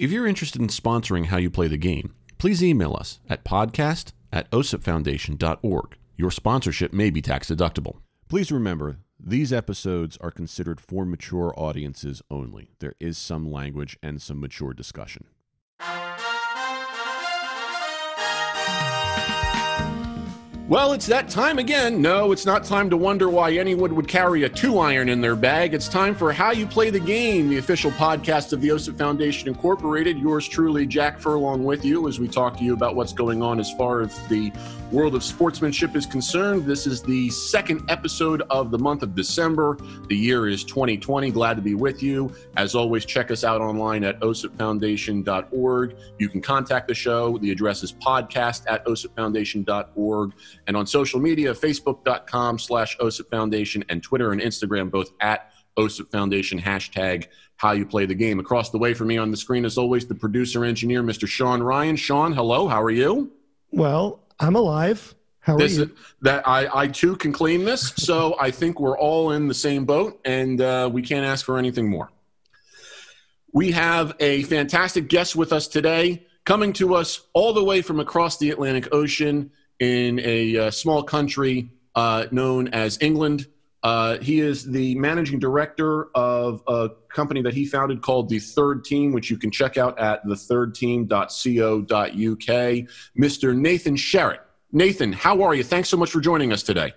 If you're interested in sponsoring How You Play the Game, please email us at podcast at osipfoundation.org. Your sponsorship may be tax deductible. Please remember, these episodes are considered for mature audiences only. There is some language and some mature discussion. Well, it's that time again. No, it's not time to wonder why anyone would carry a two iron in their bag. It's time for How You Play the Game, the official podcast of the OSIP Foundation Incorporated. Yours truly, Jack Furlong, with you as we talk to you about what's going on as far as the world of sportsmanship is concerned. This is the second episode of the month of December. The year is 2020. Glad to be with you. As always, check us out online at osipfoundation.org. You can contact the show. The address is podcast at osipfoundation.org. And on social media, facebook.com slash OSIP Foundation and Twitter and Instagram, both at OSIP Foundation, hashtag how you play the game. Across the way from me on the screen, as always, the producer engineer, Mr. Sean Ryan. Sean, hello. How are you? Well, I'm alive. How are this you? Is, that I, I too can claim this. so I think we're all in the same boat, and uh, we can't ask for anything more. We have a fantastic guest with us today, coming to us all the way from across the Atlantic Ocean in a uh, small country uh, known as England. Uh, he is the managing director of a company that he founded called The Third Team, which you can check out at thethirdteam.co.uk. Mr. Nathan Sherritt. Nathan, how are you? Thanks so much for joining us today.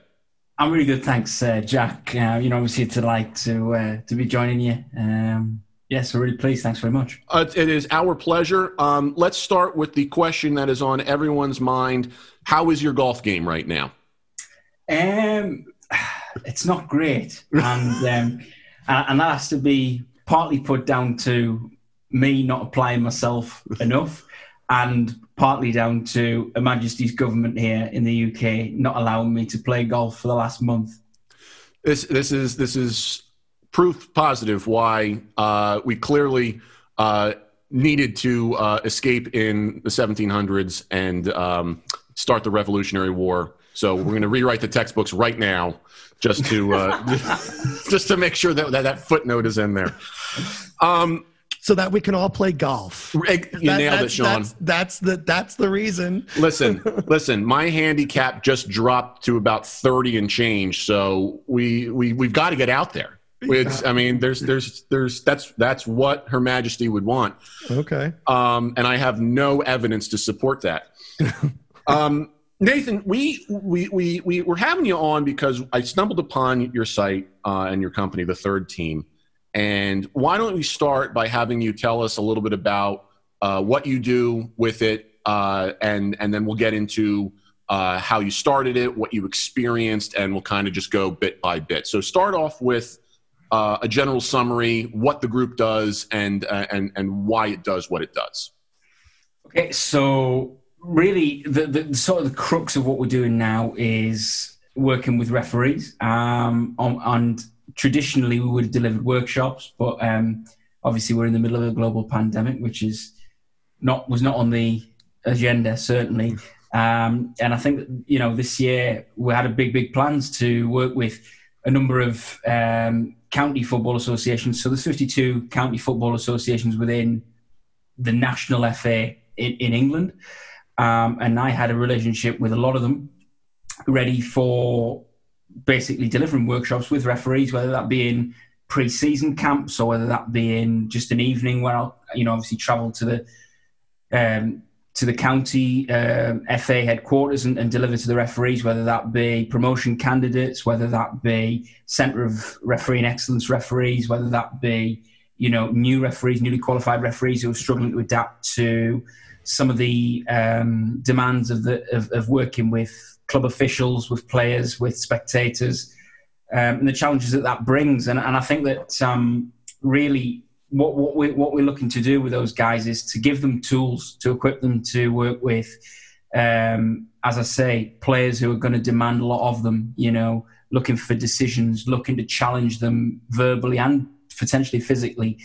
I'm really good, thanks, uh, Jack. Uh, you know, obviously to like to uh, to be joining you. Um, yes, we're really pleased. Thanks very much. Uh, it is our pleasure. Um, let's start with the question that is on everyone's mind: How is your golf game right now? Um, it's not great, and um, and that has to be partly put down to me not applying myself enough, and partly down to Her Majesty's government here in the UK not allowing me to play golf for the last month. This this is this is proof positive why uh, we clearly uh, needed to uh, escape in the 1700s and um, start the Revolutionary War. So we're going to rewrite the textbooks right now, just to uh, just to make sure that, that that footnote is in there. Um, so that we can all play golf. You That- nailed it, that's, Sean. That's, that's the that's the reason. listen, listen. My handicap just dropped to about thirty and change, so we we we've got to get out there. It's, I mean, there's there's there's that's that's what Her Majesty would want, Okay. um, and I have no evidence to support that. um, Nathan, we we we we we're having you on because I stumbled upon your site uh, and your company, the Third Team, and why don't we start by having you tell us a little bit about uh, what you do with it, uh, and and then we'll get into uh, how you started it, what you experienced, and we'll kind of just go bit by bit. So start off with uh, a general summary, what the group does, and uh, and and why it does what it does. Okay, so really, the, the sort of the crux of what we're doing now is working with referees. Um, on, and traditionally, we would have delivered workshops, but um, obviously, we're in the middle of a global pandemic, which is not was not on the agenda certainly. Um, and I think you know this year we had a big, big plans to work with a number of um, county football associations. So there's 52 county football associations within the national FA in, in England. Um, and I had a relationship with a lot of them, ready for basically delivering workshops with referees, whether that be in pre-season camps or whether that be in just an evening where I'll, you know, obviously travel to the um, to the county um, FA headquarters and, and deliver to the referees, whether that be promotion candidates, whether that be centre of refereeing excellence referees, whether that be you know new referees, newly qualified referees who are struggling to adapt to some of the um, demands of the of, of working with club officials, with players, with spectators, um, and the challenges that that brings. And, and I think that um, really what what we what we're looking to do with those guys is to give them tools to equip them to work with, um, as I say, players who are going to demand a lot of them. You know, looking for decisions, looking to challenge them verbally and potentially physically,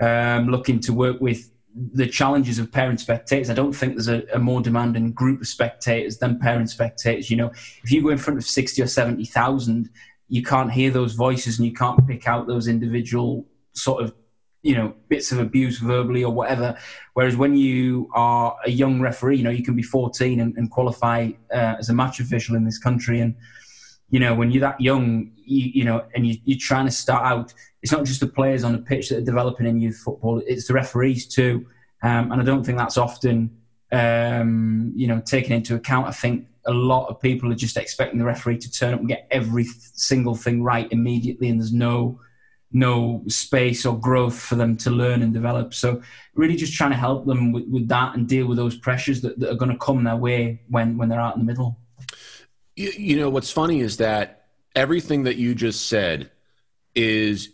um, looking to work with the challenges of parent spectators. I don't think there's a, a, more demanding group of spectators than parent spectators. You know, if you go in front of sixty or seventy thousand, you can't hear those voices and you can't pick out those individual sort of you know bits of abuse verbally or whatever. Whereas when you are a young referee, you know you can be 14 and, and qualify uh, as a match official in this country, and you know when you're that young, you, you know, and you, you're trying to start out. It's not just the players on the pitch that are developing in youth football; it's the referees too. Um, and I don't think that's often um, you know taken into account. I think a lot of people are just expecting the referee to turn up and get every single thing right immediately, and there's no no space or growth for them to learn and develop. So really just trying to help them with, with that and deal with those pressures that, that, are going to come their way when, when they're out in the middle. You, you know, what's funny is that everything that you just said is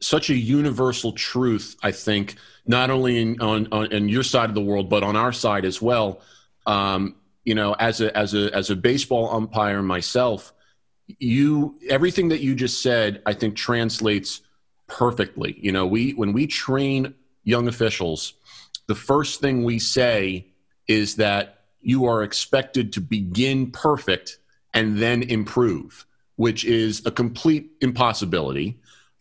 such a universal truth, I think, not only in, on, on in your side of the world, but on our side as well. Um, you know, as a, as a, as a baseball umpire myself, you, everything that you just said, I think translates perfectly. You know, we when we train young officials, the first thing we say is that you are expected to begin perfect and then improve, which is a complete impossibility.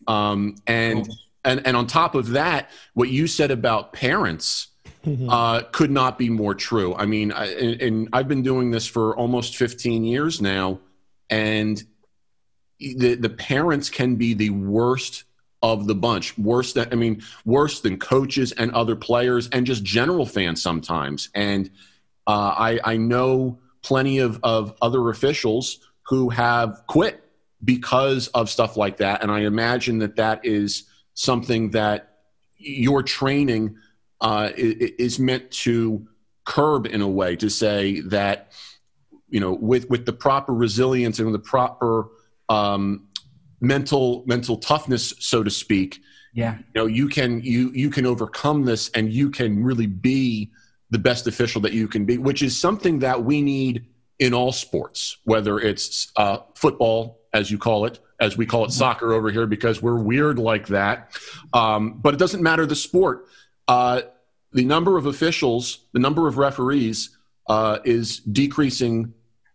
Um, and and and on top of that, what you said about parents. Mm-hmm. Uh, could not be more true. I mean, I, and, and I've been doing this for almost 15 years now, and the the parents can be the worst of the bunch. Worse than I mean, worse than coaches and other players and just general fans sometimes. And uh, I, I know plenty of, of other officials who have quit because of stuff like that. And I imagine that that is something that your training uh, is meant to curb in a way to say that you know with with the proper resilience and the proper um, mental mental toughness so to speak. Yeah. You know you can you you can overcome this and you can really be the best official that you can be which is something that we need in all sports whether it's uh, football as you call it as we call it mm-hmm. soccer over here because we're weird like that. Um, but it doesn't matter the sport. Uh, the number of officials the number of referees uh, is decreasing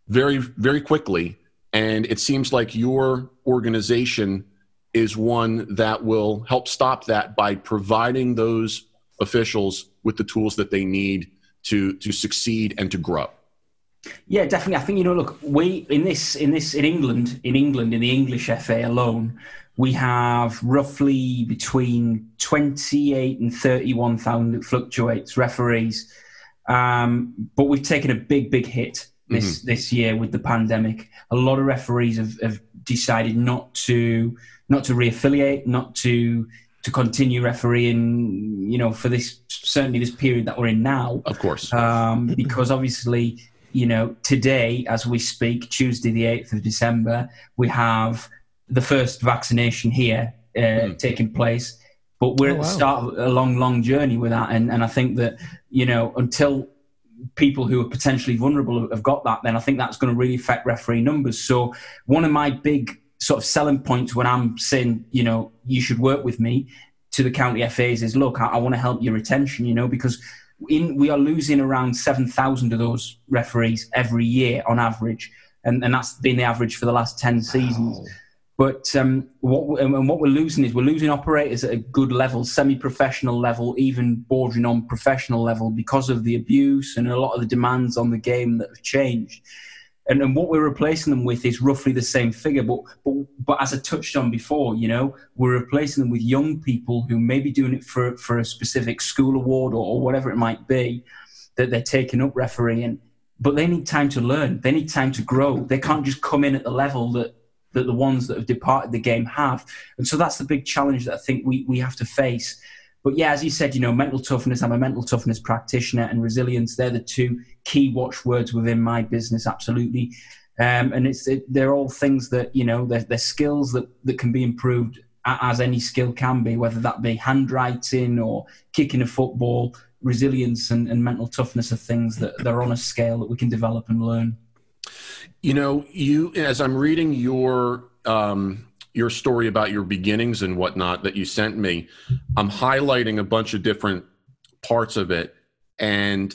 very very quickly and it seems like your organization is one that will help stop that by providing those officials with the tools that they need to to succeed and to grow. Yeah, definitely. I think you know. Look, we in this in this in England in England in the English FA alone, we have roughly between twenty eight and thirty one thousand. It fluctuates referees, um, but we've taken a big big hit this mm-hmm. this year with the pandemic. A lot of referees have, have decided not to not to reaffiliate, not to to continue refereeing. You know, for this certainly this period that we're in now. Of course, um, because obviously, you know, today as we speak, Tuesday the eighth of December, we have the first vaccination here uh, mm. taking place. But we're oh, at the start of a long, long journey with that, and and I think that you know until people who are potentially vulnerable have got that, then I think that's going to really affect referee numbers. So one of my big sort of selling points when I'm saying, you know, you should work with me to the county FAs is, look, I, I want to help your retention, you know, because in, we are losing around 7,000 of those referees every year on average. And, and that's been the average for the last 10 seasons. Wow. But um, what and what we're losing is we're losing operators at a good level, semi-professional level, even bordering on professional level, because of the abuse and a lot of the demands on the game that have changed. And, and what we're replacing them with is roughly the same figure, but, but but as I touched on before, you know, we're replacing them with young people who may be doing it for for a specific school award or, or whatever it might be, that they're taking up refereeing, but they need time to learn. They need time to grow. They can't just come in at the level that that the ones that have departed the game have. And so that's the big challenge that I think we, we have to face. But yeah, as you said, you know, mental toughness, I'm a mental toughness practitioner and resilience, they're the two key watchwords within my business, absolutely. Um, and it's it, they're all things that, you know, they're, they're skills that, that can be improved as any skill can be, whether that be handwriting or kicking a football, resilience and, and mental toughness are things that they're on a scale that we can develop and learn. You know, you as I'm reading your um, your story about your beginnings and whatnot that you sent me, I'm highlighting a bunch of different parts of it, and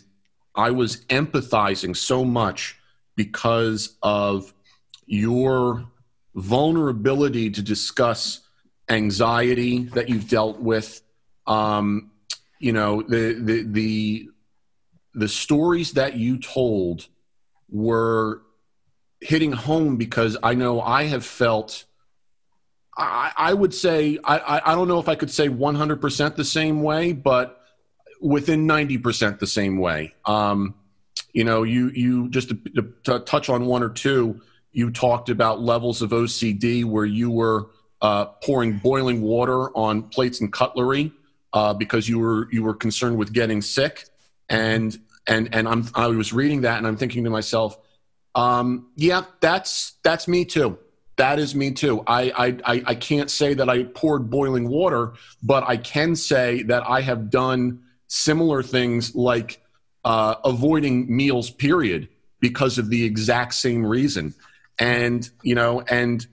I was empathizing so much because of your vulnerability to discuss anxiety that you've dealt with, um, you know the the the the stories that you told were hitting home because I know I have felt. I, I would say I, I don't know if I could say 100% the same way, but within 90% the same way. Um, you know, you you just to, to, touch on one or two. You talked about levels of OCD where you were uh, pouring boiling water on plates and cutlery uh, because you were you were concerned with getting sick, and and and I'm I was reading that and I'm thinking to myself, um, yeah, that's that's me too. That is me too. I, I I can't say that I poured boiling water, but I can say that I have done similar things like uh, avoiding meals. Period, because of the exact same reason, and you know, and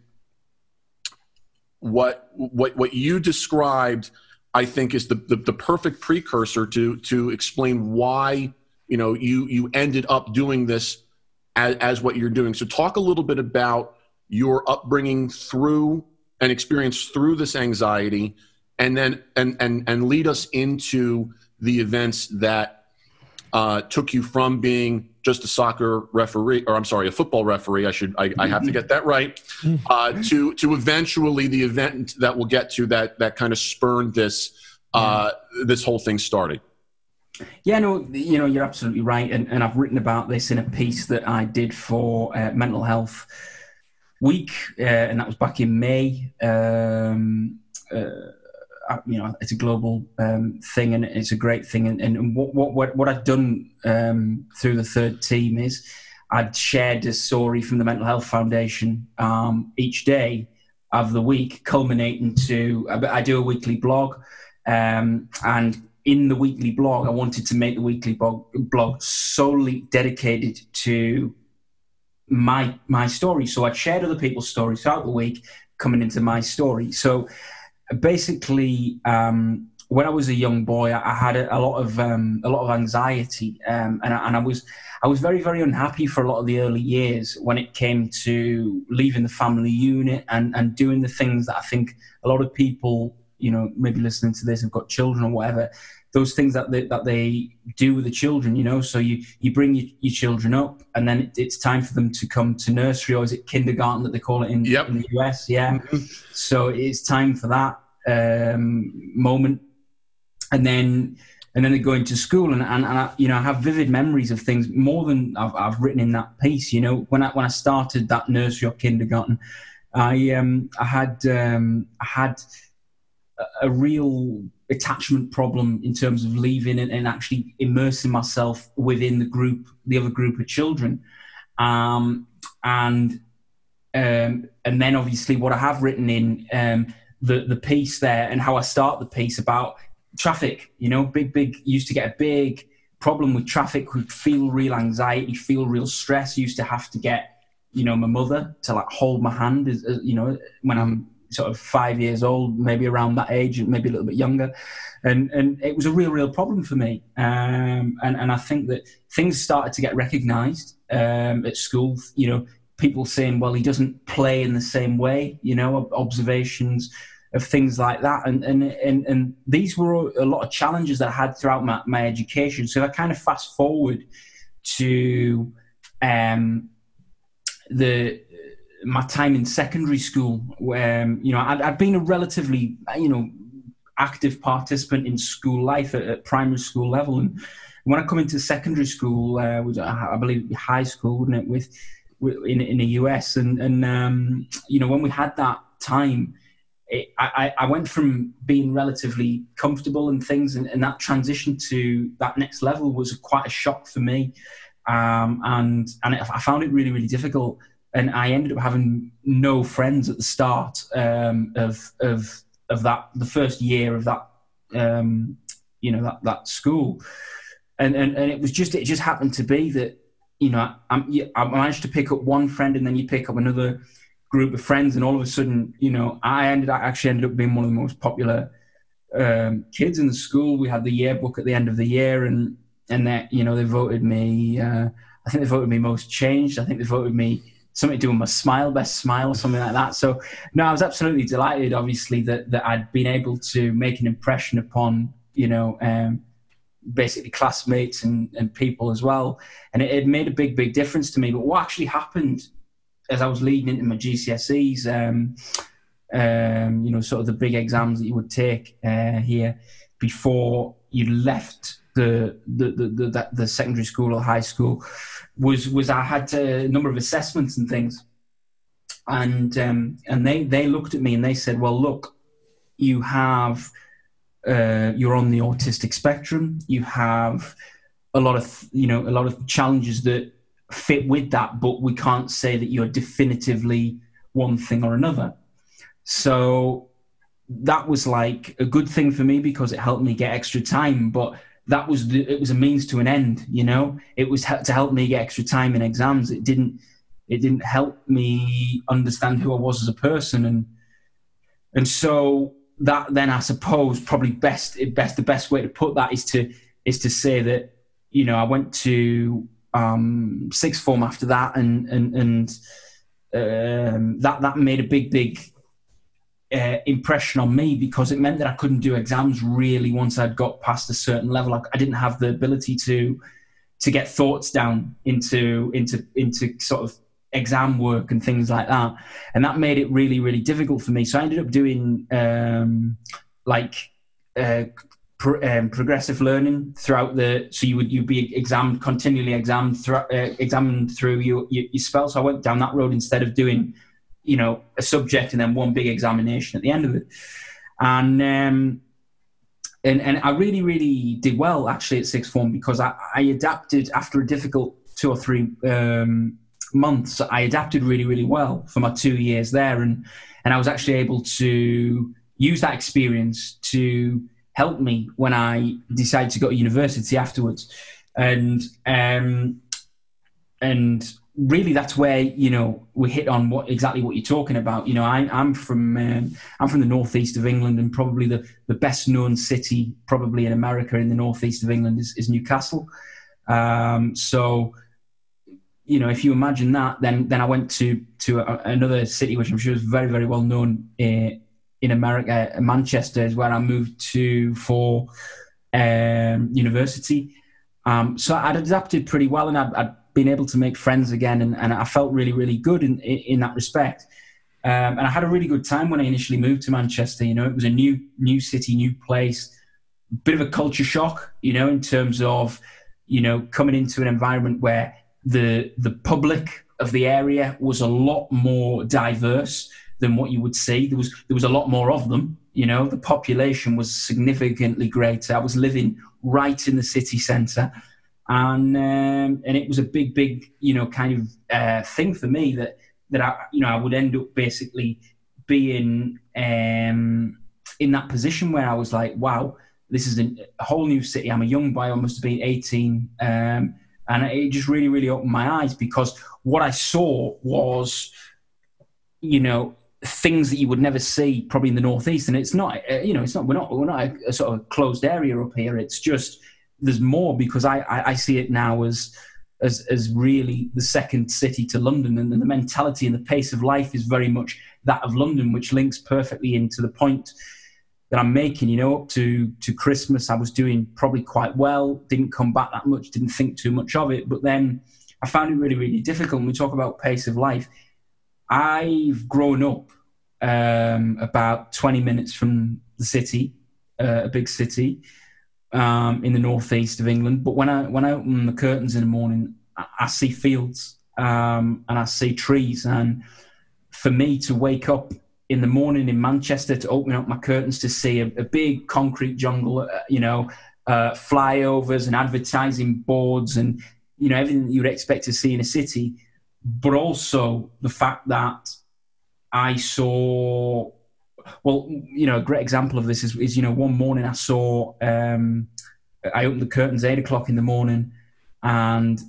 what what what you described I think is the, the, the, perfect precursor to to explain why you know you you ended up doing this as, as what you're doing. So talk a little bit about your upbringing through and experience through this anxiety, and then and and and lead us into the events that uh, took you from being just a soccer referee, or I'm sorry, a football referee. I should, I, I have to get that right. Uh, to to eventually the event that we'll get to that that kind of spurned this uh, this whole thing started. Yeah, no, you know, you're absolutely right, and, and I've written about this in a piece that I did for uh, Mental Health Week, uh, and that was back in May. Um, uh, you know, it's a global um, thing and it's a great thing. And, and what, what, what I've done um, through the third team is I'd shared a story from the Mental Health Foundation um, each day of the week, culminating to I do a weekly blog. Um, and in the weekly blog, I wanted to make the weekly blog, blog solely dedicated to my my story. So I shared other people's stories throughout the week, coming into my story. So basically, um, when I was a young boy, I, had a, a lot of um, a lot of anxiety, um, and, I, and I was I was very very unhappy for a lot of the early years when it came to leaving the family unit and and doing the things that I think a lot of people, you know, maybe listening to this have got children or whatever, those things that they, that they do with the children, you know. So you you bring your, your children up, and then it, it's time for them to come to nursery, or is it kindergarten that they call it in, yep. in the US? Yeah. Mm-hmm. So it's time for that um, moment, and then and then they go into school, and, and, and I, you know I have vivid memories of things more than I've, I've written in that piece. You know, when I when I started that nursery or kindergarten, I um, I had um, I had a, real attachment problem in terms of leaving and, and, actually immersing myself within the group, the other group of children. Um, and um, and then obviously what I have written in um, the the piece there and how I start the piece about traffic. You know, big big used to get a big problem with traffic. Would feel real anxiety, feel real stress. Used to have to get you know my mother to like hold my hand. As, as, you know, when I'm sort of five years old, maybe around that age, and maybe a little bit younger. And, and it was a real, real problem for me. Um, and, and I think that things started to get recognized um, at school. You know, people saying, well, he doesn't play in the same way, you know, observations of things like that. And, and, and, and these were a lot of challenges that I had throughout my, my education. So I kind of fast forward to um, the my time in secondary school, where um, you know I'd, I'd, been a relatively you know active participant in school life at, at primary school level, and when I come into secondary school, uh, was I believe high school, wouldn't it, with, with in in the US, and and um, you know when we had that time. It, I, I went from being relatively comfortable and things, and, and, that transition to that next level was quite a shock for me, um, and and I found it really really difficult and I ended up having no friends at the start um, of of of that the first year of that um, you know that that school, and, and and it was just it just happened to be that you know I, I managed to pick up one friend and then you pick up another group of friends and all of a sudden you know I ended I actually ended up being one of the most popular um, kids in the school. We had the yearbook at the end of the year and and that you know they voted me. Uh, I think they voted me most changed. I think they voted me something to do with my smile, best smile, something like that. So, no, I was absolutely delighted, obviously, that, that I'd been able to make an impression upon, you know, um, basically classmates and, and people as well. And it, it, made a big, big difference to me. But what actually happened as I was leading into my GCSEs, um, um, you know, sort of the big exams that you would take uh, here before you left the the, the the, the secondary school or high school was was I had a number of assessments and things, and um, and they they looked at me and they said, well, look, you have uh, you're on the autistic spectrum, you have a lot of you know a lot of challenges that fit with that, but we can't say that you're definitively one thing or another. So that was like a good thing for me because it helped me get extra time, but that was the, it was a means to an end you know? It was to help me get extra time in exams. It didn't it didn't help me understand who i was as a person and and so that then i suppose probably best best the best way to put that is to is to say that you know i went to um sixth form after that and and and um, that that made a big big uh, impression on me because it meant that I couldn't do exams really once I'd got past a certain level. I, I didn't have the ability to to get thoughts down into into into sort of exam work and things like that, and that made it really really difficult for me. So I ended up doing um, like. Uh, um, progressive learning throughout the so you would you'd be examined continually examined through uh, examined through your, your, your spell so I went down that road instead of doing you know, a subject and then one big examination at the end of it. And um, and and I really, really did well actually at sixth form because I, I adapted after a difficult two or three um, months. I adapted really, really well for my two years there, and and I was actually able to use that experience to help me when I decided to go to university afterwards, and um, and really that's where you know we hit on what exactly what you're talking about. You know I, am from um, i'm from the northeast of england and probably the, the best known city probably in america in the northeast of england is, is newcastle. Um, so you know if you imagine that then then i went to to a, another city which i'm sure is very very well known in, uh, in america manchester is where i moved to for um, university. Um, so i'd adapted pretty well and I'd, I'd been able to make friends again, and, and I felt really, really good in, in, that respect. Um, and I had a really good time when I initially moved to Manchester. You know, it was a new, new city, new place, bit of a culture shock. You know, in terms of, you know, coming into an environment where the the public of the area was a lot more diverse than what you would see. There was there was a lot more of them. You know, the population was significantly greater. I was living right in the city centre and um, and it was a big, big, you know, kind of uh, thing for me that that I, you know, I would end up basically being um, in that position where I was like, wow, this is a, whole new city. I'm a young boy, I must have been 18, um, and it just really, really opened my eyes because what I saw was, you know, things that you would never see probably in the northeast. And it's not uh, you know it's not we're not we're not a, a, sort of closed area up here. It's just there's more because I, I, I see it now as as as really the second city to London, and the mentality and the pace of life is very much that of London, which links perfectly into the point that I'm making. You know, up to to Christmas, I was doing probably quite well. Didn't come back that much. Didn't think too much of it. But then I found it really, really difficult. When we talk about pace of life, I've grown up um, about 20 minutes from the city, uh, a big city um, in the northeast of England. But when I when I open the curtains in the morning, I, I see fields um, and I see trees. And for me to wake up in the morning in Manchester to open up my curtains to see a, a big concrete jungle, uh, you know, uh, flyovers and advertising boards and you know everything that you would expect to see in a city, but also the fact that I saw well, you know, a great example of this is, is you know, one morning I saw, um, I opened the curtains eight o'clock in the morning, and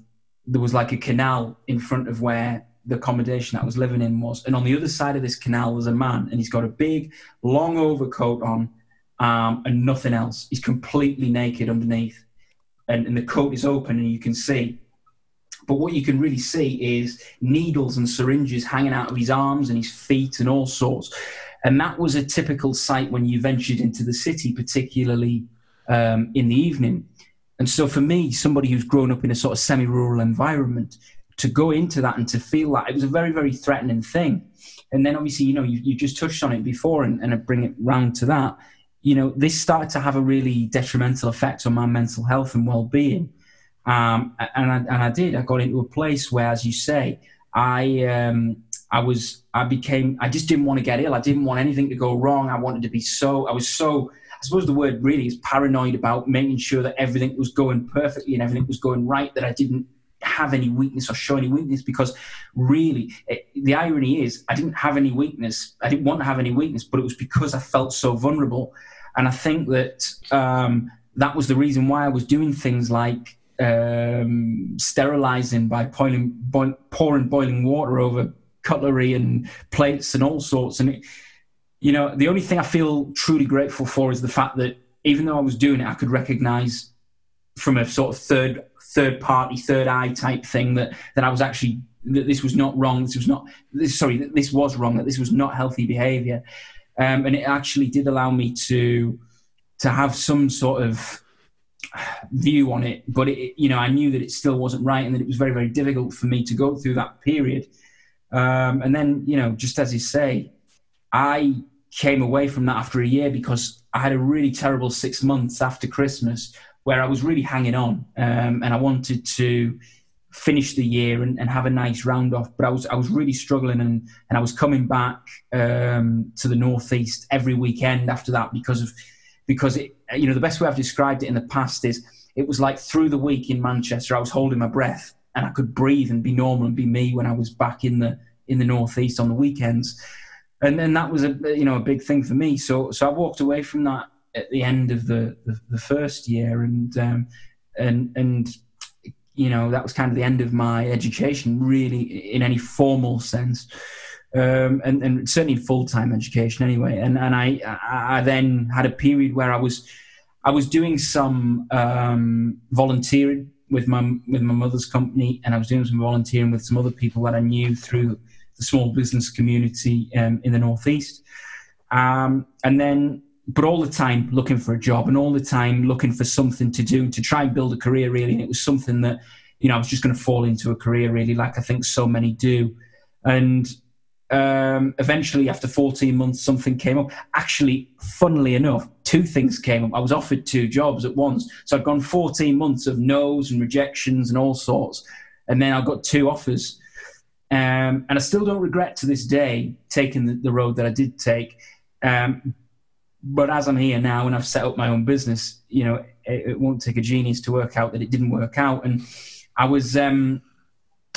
there was like a canal in front of where the accommodation I was living in was, and on the other side of this canal was a man, and he's got a big, long overcoat on, um, and nothing else. He's completely naked underneath, and, and the coat is open, and you can see But what you can really see is needles and syringes hanging out of his arms and his feet and all sorts. And that was a typical sight when you ventured into the city, particularly um, in the evening. And so for me, somebody who's grown up in a sort of semi rural environment, to go into that and to feel that it was a very, very threatening thing. And then obviously, you know, you, you just touched on it before and, and I bring it round to that. You know, this started to have a really detrimental effect on my mental health and well being. Um, and, I, and I did. I got into a place where, as you say, I um, I was I became I just didn't want to get ill. I didn't want anything to go wrong. I wanted to be so I was so I suppose the word really is paranoid about making sure that everything was going perfectly and everything was going right. That I didn't have any weakness or show any weakness because really it, the irony is I didn't have any weakness. I didn't want to have any weakness, but it was because I felt so vulnerable. And I think that um, that was the reason why I was doing things like um, sterilizing by boiling, boil, pouring boiling water over cutlery and plates and all sorts. And, it, you know, the only thing I feel truly grateful for is the fact that even though I was doing it, I could recognize from a sort of third third party, third eye type thing that, that I was actually, that this was not wrong. This was not, this, sorry, that this was wrong, that this was not healthy behavior. Um, and it actually did allow me to, to have some sort of view on it. But it, you know, I knew that it still wasn't right, and that it was very, very difficult for me to go through that period. Um, and then, you know, just as you say, I came away from that after a year because I had a really terrible six months after Christmas where I was really hanging on, um, and I wanted to finish the year and, and, have a nice round off. But I was I was really struggling, and and I was coming back um, to the northeast every weekend after that because of because it, you know, the best way I've described it in the past is it was like through the week in Manchester, I was holding my breath and I could breathe and be normal and be me when I was back in the in the northeast on the weekends. And then that was a you know a big thing for me. So so I walked away from that at the end of the the, the first year, and um, and and you know that was kind of the end of my education, really in any formal sense um, and, and, certainly full time education anyway. And and I I then had a period where I was I was doing some um, volunteering with my with my mother's company, and I was doing some volunteering with some other people that I knew through the small business community um, in the northeast. Um, and then, but all the time looking for a job, and all the time looking for something to do to try and build a career. Really, and it was something that you know I was just going to fall into a career really, like I think so many do. And um, eventually, after 14 months, something came up. Actually, funnily enough, two things came up. I was offered two jobs at once. So I'd gone 14 months of no's and rejections and all sorts. And then I got two offers. Um, and I still don't regret to this day taking the, the road that I did take. Um, but as I'm here now and I've set up my own business, you know, it, it, won't take a genius to work out that it didn't work out. And I was, um,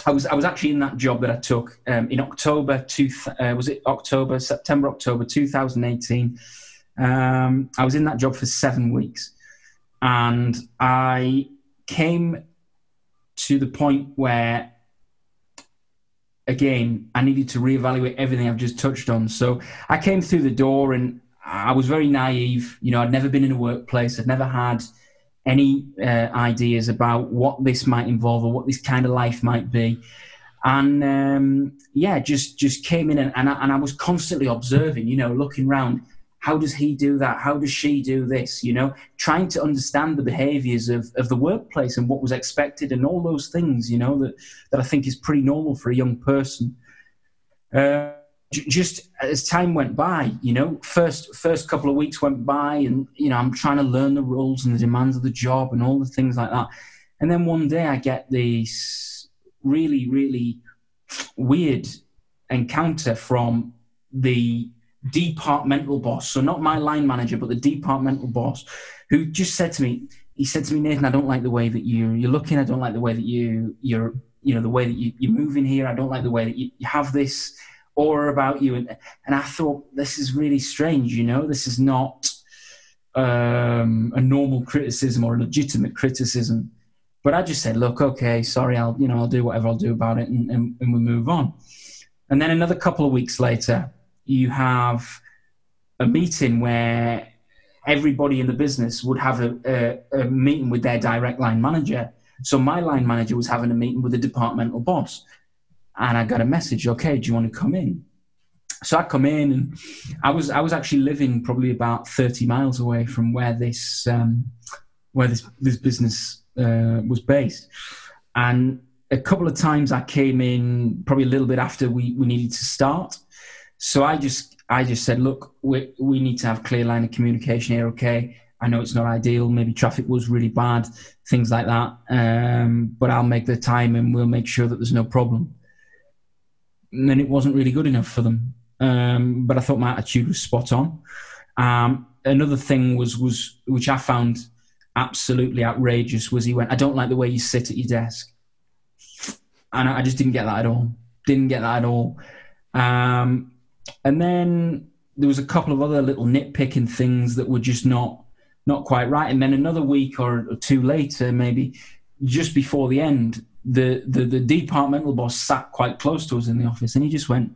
I was I was actually in that job that I took um, in October. Two, uh, was it October, September, October, 2018? Um, I was in that job for seven weeks, and I came to the point where, again, I needed to reevaluate everything I've just touched on. So I came through the door, and I was very naive. You know, I'd never been in a workplace. I'd never had any uh, ideas about what this might involve or what this kind of life might be. And um, yeah, just just came in and, and I, and I was constantly observing, you know, looking around. How does he do that? How does she do this? You know, trying to understand the behaviors of, of the workplace and what was expected and all those things, you know, that, that I think is pretty normal for a young person. Uh, just as time went by, you know, first first couple of weeks went by, and you know, I'm trying to learn the rules and the demands of the job and all the things like that. And then one day, I get this really, really weird encounter from the departmental boss. So not my line manager, but the departmental boss, who just said to me, he said to me, Nathan, I don't like the way that you you're looking. I don't like the way that you you're you know the way that you, you're moving here. I don't like the way that you, you have this aura about you. And, and I thought, this is really strange, you know, this is not um, a normal criticism or a legitimate criticism. But I just said, look, okay, sorry, I'll, you know, I'll do whatever I'll do about it and, and, and we move on. And then another couple of weeks later, you have a meeting where everybody in the business would have a, a, a, meeting with their direct line manager So my line manager was having a meeting with the departmental boss. And I got a message, okay, do you want to come in? So I come in and I was I was actually living probably about 30 miles away from where this um, where this this business uh, was based. And a couple of times I came in probably a little bit after we, we needed to start. So I just I just said, look, we, we need to have clear line of communication here, okay? I know it's not ideal. Maybe traffic was really bad, things like that. Um, but I'll make the time and we'll make sure that there's no problem. And then it wasn't really good enough for them. Um, but I thought my attitude was spot on. Um, another thing was was which I found absolutely outrageous was he went, I don't like the way you sit at your desk. And I just didn't get that at all. Didn't get that at all. Um, and then there was a couple of other little nitpicking things that were just not not quite right. And then another week or, or two later, maybe just before the end, the, the the departmental boss sat quite close to us in the office, and he just went,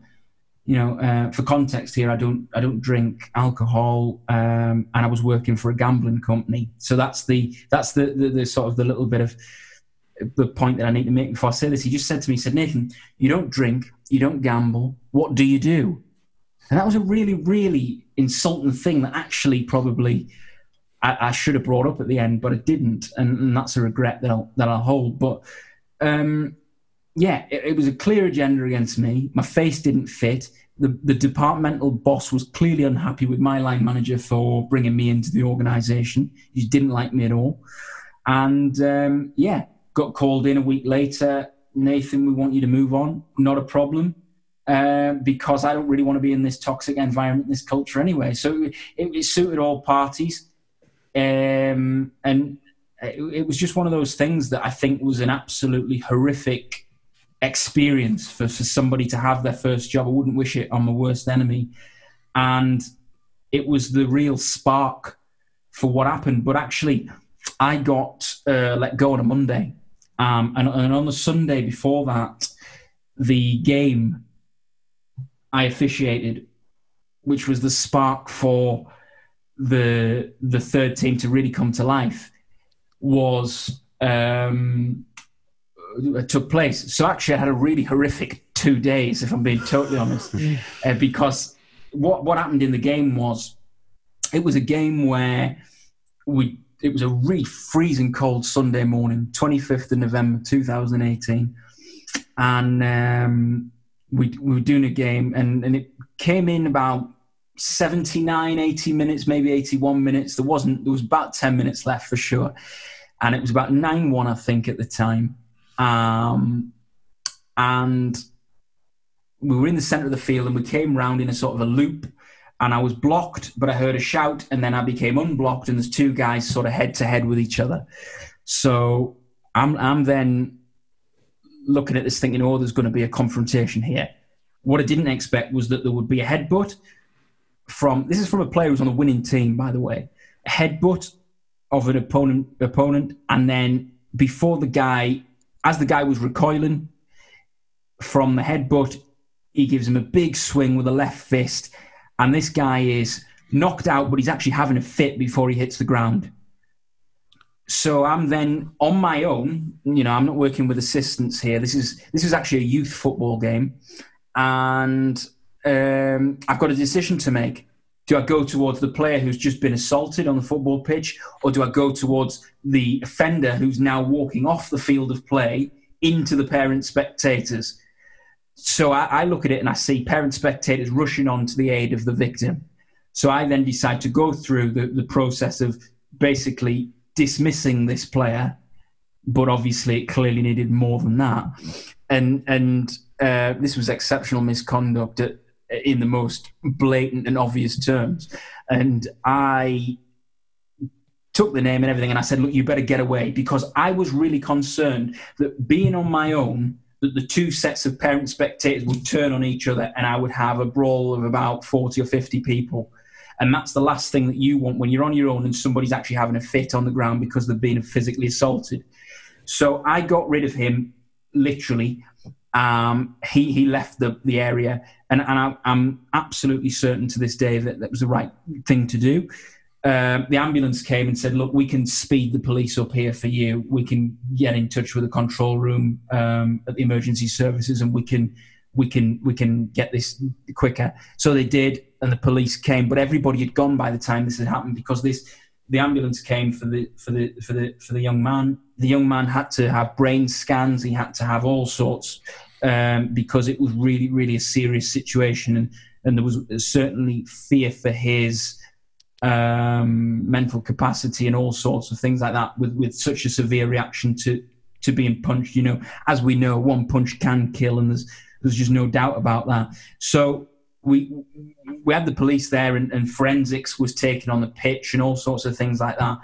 you know, uh, for context here, I don't I don't drink alcohol, um, and I was working for a gambling company. So that's the that's the, the, the sort of the little bit of the point that I need to make before I say this. He just said to me, he said, Nathan, you don't drink, you don't gamble. What do you do? And that was a really, really insulting thing that actually probably I, I should have brought up at the end, but I didn't, and, and that's a regret that I'll that I'll hold. But um, yeah, it, it was a clear agenda against me. My face didn't fit. The, the departmental boss was clearly unhappy with my line manager for bringing me into the organization. He didn't like me at all. And um, yeah, got called in a week later. Nathan, we want you to move on. Not a problem. Uh, because I don't really want to be in this toxic environment, this culture anyway. So it, it suited all parties. Um, and it, it, was just one of those things that I think was an absolutely horrific experience for, for somebody to have their first job. I wouldn't wish it on my worst enemy. And it was the real spark for what happened. But actually, I got uh, let go on a Monday. Um, and, and on the Sunday before that, the game I officiated, which was the spark for the the third team to really come to life, was um, took place. So actually, I had a really horrific two days, if I'm being totally honest, uh, because what what happened in the game was it was a game where we it was a really freezing cold Sunday morning, 25th of November 2018, and um, we, we were doing a game, and, and it came in about 79, 80 minutes, maybe 81 minutes. There wasn't, there was about 10 minutes left for sure. And it was about 9 1, I think, at the time. Um, and we were in the center of the field and we came round in a sort of a loop and I was blocked, but I heard a shout and then I became unblocked and there's two guys sort of head to head with each other. So I'm, I'm then looking at this thinking, oh, there's going to be a confrontation here. What I didn't expect was that there would be a headbutt from, this is from a player who's on the winning team, by the way, a headbutt of an opponent, opponent and then before the guy, as the guy was recoiling from the headbutt, he gives him a big swing with a left fist and this guy is knocked out, but he's actually having a fit before he hits the ground. So I'm then on my own. You know, I'm not working with assistants here. This is this is actually a youth football game, and um, I've got a decision to make. Do I go towards the player who's just been assaulted on the football pitch, or do I go towards the offender who's now walking off the field of play into the parent spectators? So I, I look at it and I see parent spectators rushing on to the aid of the victim. So I then decide to go through the, the process of basically dismissing this player, but obviously it clearly needed more than that. And and uh, this was exceptional misconduct at, in the most blatant and obvious terms. And I took the name and everything, and I said, "Look, you better get away," because I was really concerned that being on my own that the two sets of parent spectators would turn on each other and I would have a brawl of about 40 or 50 people. And that's the last thing that you want when you're on your own and somebody's actually having a fit on the ground because they've been physically assaulted. So I got rid of him literally. Um, he, he left the, the area, and, and I, am absolutely certain to this day that that was the right thing to do. um, the ambulance came and said, "Look, we can speed the police up here for you. We can get in touch with the control room um, at the emergency services, and we can." We can we can get this quicker. So they did, and the police came. But everybody had gone by the time this had happened because this the ambulance came for the for the for the for the young man. The young man had to have brain scans. He had to have all sorts um, because it was really really a serious situation, and and there was certainly fear for his um, mental capacity and all sorts of things like that with, with such a severe reaction to, to being punched. You know, as we know, one punch can kill, and there's there's just no doubt about that. So we we had the police there, and, and forensics was taken on the pitch, and all sorts of things like that.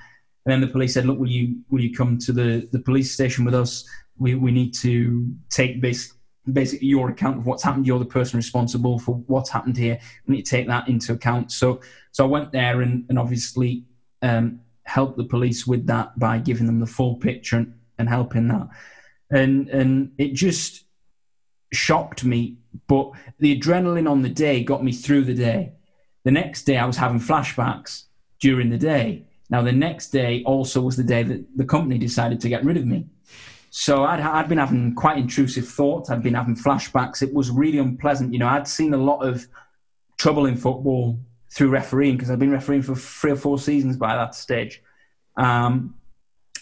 And then the police said, "Look, will you will you come to the, the police station with us? We we need to take this basically your account of what's happened. You're the person responsible for what's happened here. We need to take that into account. So, so I went there and, and obviously um, helped the police with that by giving them the full picture and, and helping that. And and it just shocked me, but the adrenaline on the day got me through the day. The next day, I was having flashbacks during the day. Now, the next day also was the day that the company decided to get rid of me. So I'd, I'd been having quite intrusive thoughts. I'd been having flashbacks. It was really unpleasant. You know, I'd seen a lot of trouble in football through refereeing because I'd been refereeing for three or four seasons by that stage. Um,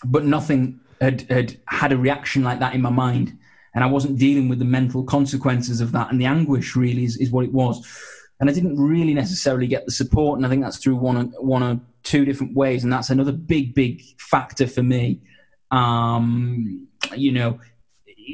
but nothing had, had had a reaction like that in my mind. And I wasn't dealing with the mental consequences of that. And the anguish really is, is what it was. And I didn't really necessarily get the support. And I think that's through one, one or two different ways. And that's another big, big factor for me. Um, you know,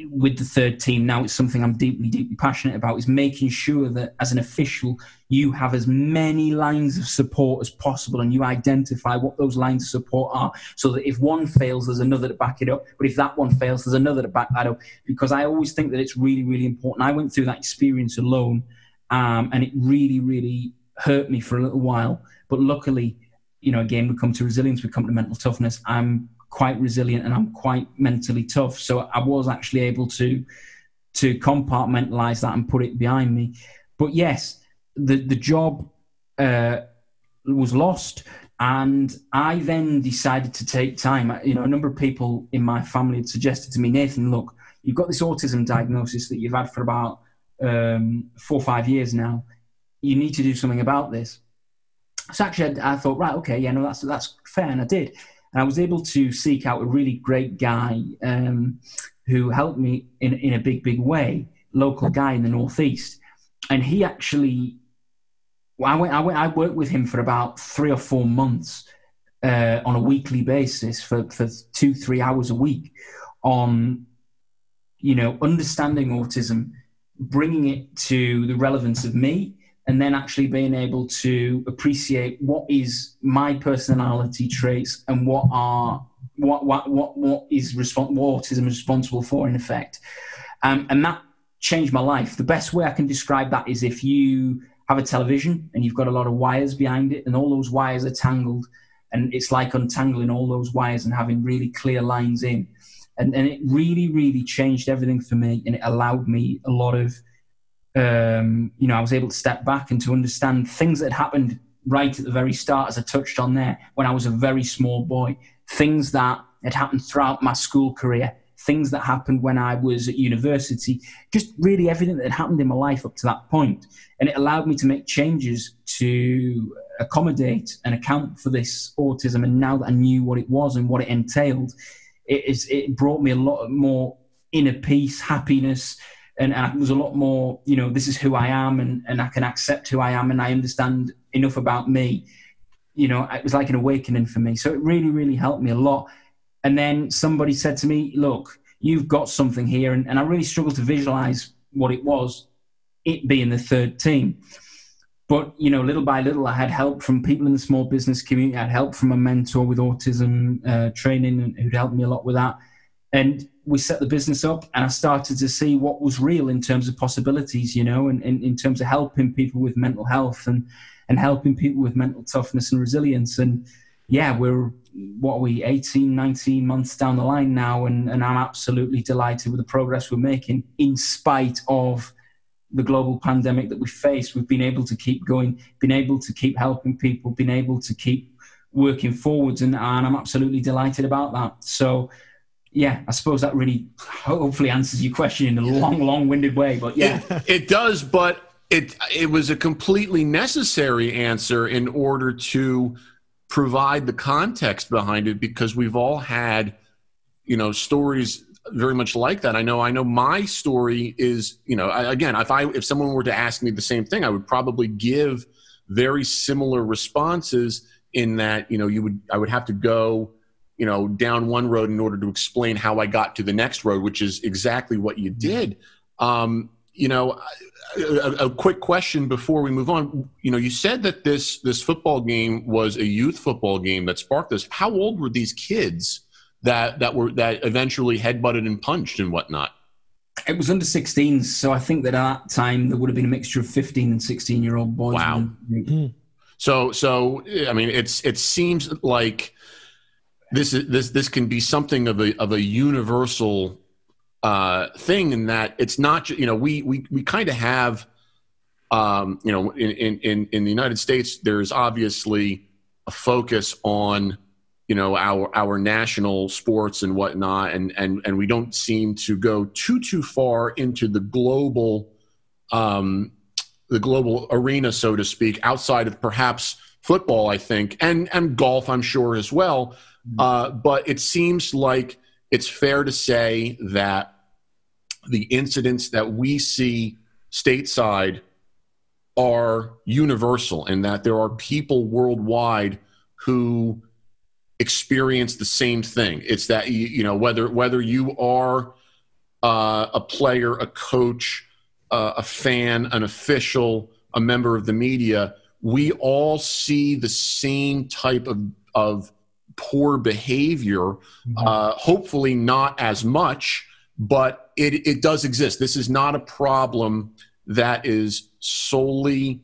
with the third team now it's something i'm deeply deeply passionate about is making sure that as an official you have as many lines of support as possible and you identify what those lines of support are. So that if one fails there's another to back it up. But if that one fails there's another to back that up. Because i always think that it's really really important. I went through that experience alone um, and it really really hurt me for a little while. But luckily you know again we come to resilience we come to mental toughness. I'm quite resilient and I'm quite mentally tough. So I was actually able to to compartmentalize that and put it behind me. But yes, the the job uh, was lost, and I then decided to take time. You know, a number of people in my family had suggested to me, Nathan, look, you've got this autism diagnosis that you've had for about um, four or five years now. You need to do something about this. So actually, I, I thought, right, okay, yeah, no, that's that's fair, and I did. And I was able to seek out a really great guy um, who helped me in, in a big, big way, local guy in the Northeast. And he actually, I, went, I, went, I worked with him for about three or four months uh, on a weekly basis for, for two, three hours a week on, you know, understanding autism, bringing it to the relevance of me and then actually being able to appreciate what is my personality traits and what are what what what what is respons- what autism is responsible for in effect. Um, and that changed my life. The best way i can describe that is if you have a television and you've got a lot of wires behind it and all those wires are tangled and it's like untangling all those wires and having really clear lines in. And, and it really really changed everything for me and it allowed me a lot of um, you know, I was able to step back and to understand things that had happened right at the very start, as I touched on there, when I was a very small boy, things that had happened throughout my school career, things that happened when I was at university, just really everything that had happened in my life up to that point. And it allowed me to make changes to accommodate and account for this autism. And now that I knew what it was and what it entailed, it, is, it brought me a lot more inner peace, happiness, and, and was a lot more, you know, this is who I am and, and I can accept who I am and I understand enough about me. You know, it was like an awakening for me. So it really, really helped me a lot. And then somebody said to me, look, you've got something here. And, and I really struggled to visualize what it was, it being the third team. But, you know, little by little, I had help from people in the small business community. I had help from a mentor with autism uh, training who'd helped me a lot with that. And we set the business up and I started to see what was real in terms of possibilities, you know, and, and in terms of helping people with mental health and, and helping people with mental toughness and resilience. And yeah, we're, what are we, 18, 19 months down the line now. And, and I'm absolutely delighted with the progress we're making in spite of the global pandemic that we face. We've been able to keep going, been able to keep helping people, been able to keep working forwards, and, and I'm absolutely delighted about that. So, yeah, I suppose that really hopefully answers your question in a long, long-winded way. But yeah, it, it does. But it it was a completely necessary answer in order to provide the context behind it because we've all had you know stories very much like that. I know. I know my story is. You know, I, again, if I if someone were to ask me the same thing, I would probably give very similar responses. In that, you know, you would I would have to go, you know, down one road in order to explain how I got to the next road, which is exactly what you did. Um, you know, a, a, quick question before we move on. You know, you said that this this football game was a youth football game that sparked this. How old were these kids? that that were that eventually headbutted and punched and whatnot? It was under 16s, so I think that at that time there would have been a mixture of 15 and 16 year old boys. Wow. So so I mean, it's it seems like this is this this can be something of a of a universal uh, thing in that it's not you know we we we kind of have um, you know in, in in the United States there's obviously a focus on you know our our national sports and whatnot and and and we don't seem to go too too far into the global um the global arena so to speak outside of perhaps football i think and and golf i'm sure as well. Uh but it seems like it's fair to say that the incidents that we see stateside are universal and that there are people worldwide who experience the same thing. It's that you, you know whether whether you are uh, a player, a coach, uh, a fan, an official, a member of the media, we all see the same type of of poor behavior. Mm-hmm. Uh, hopefully, not as much, but it it does exist. This is not a problem that is solely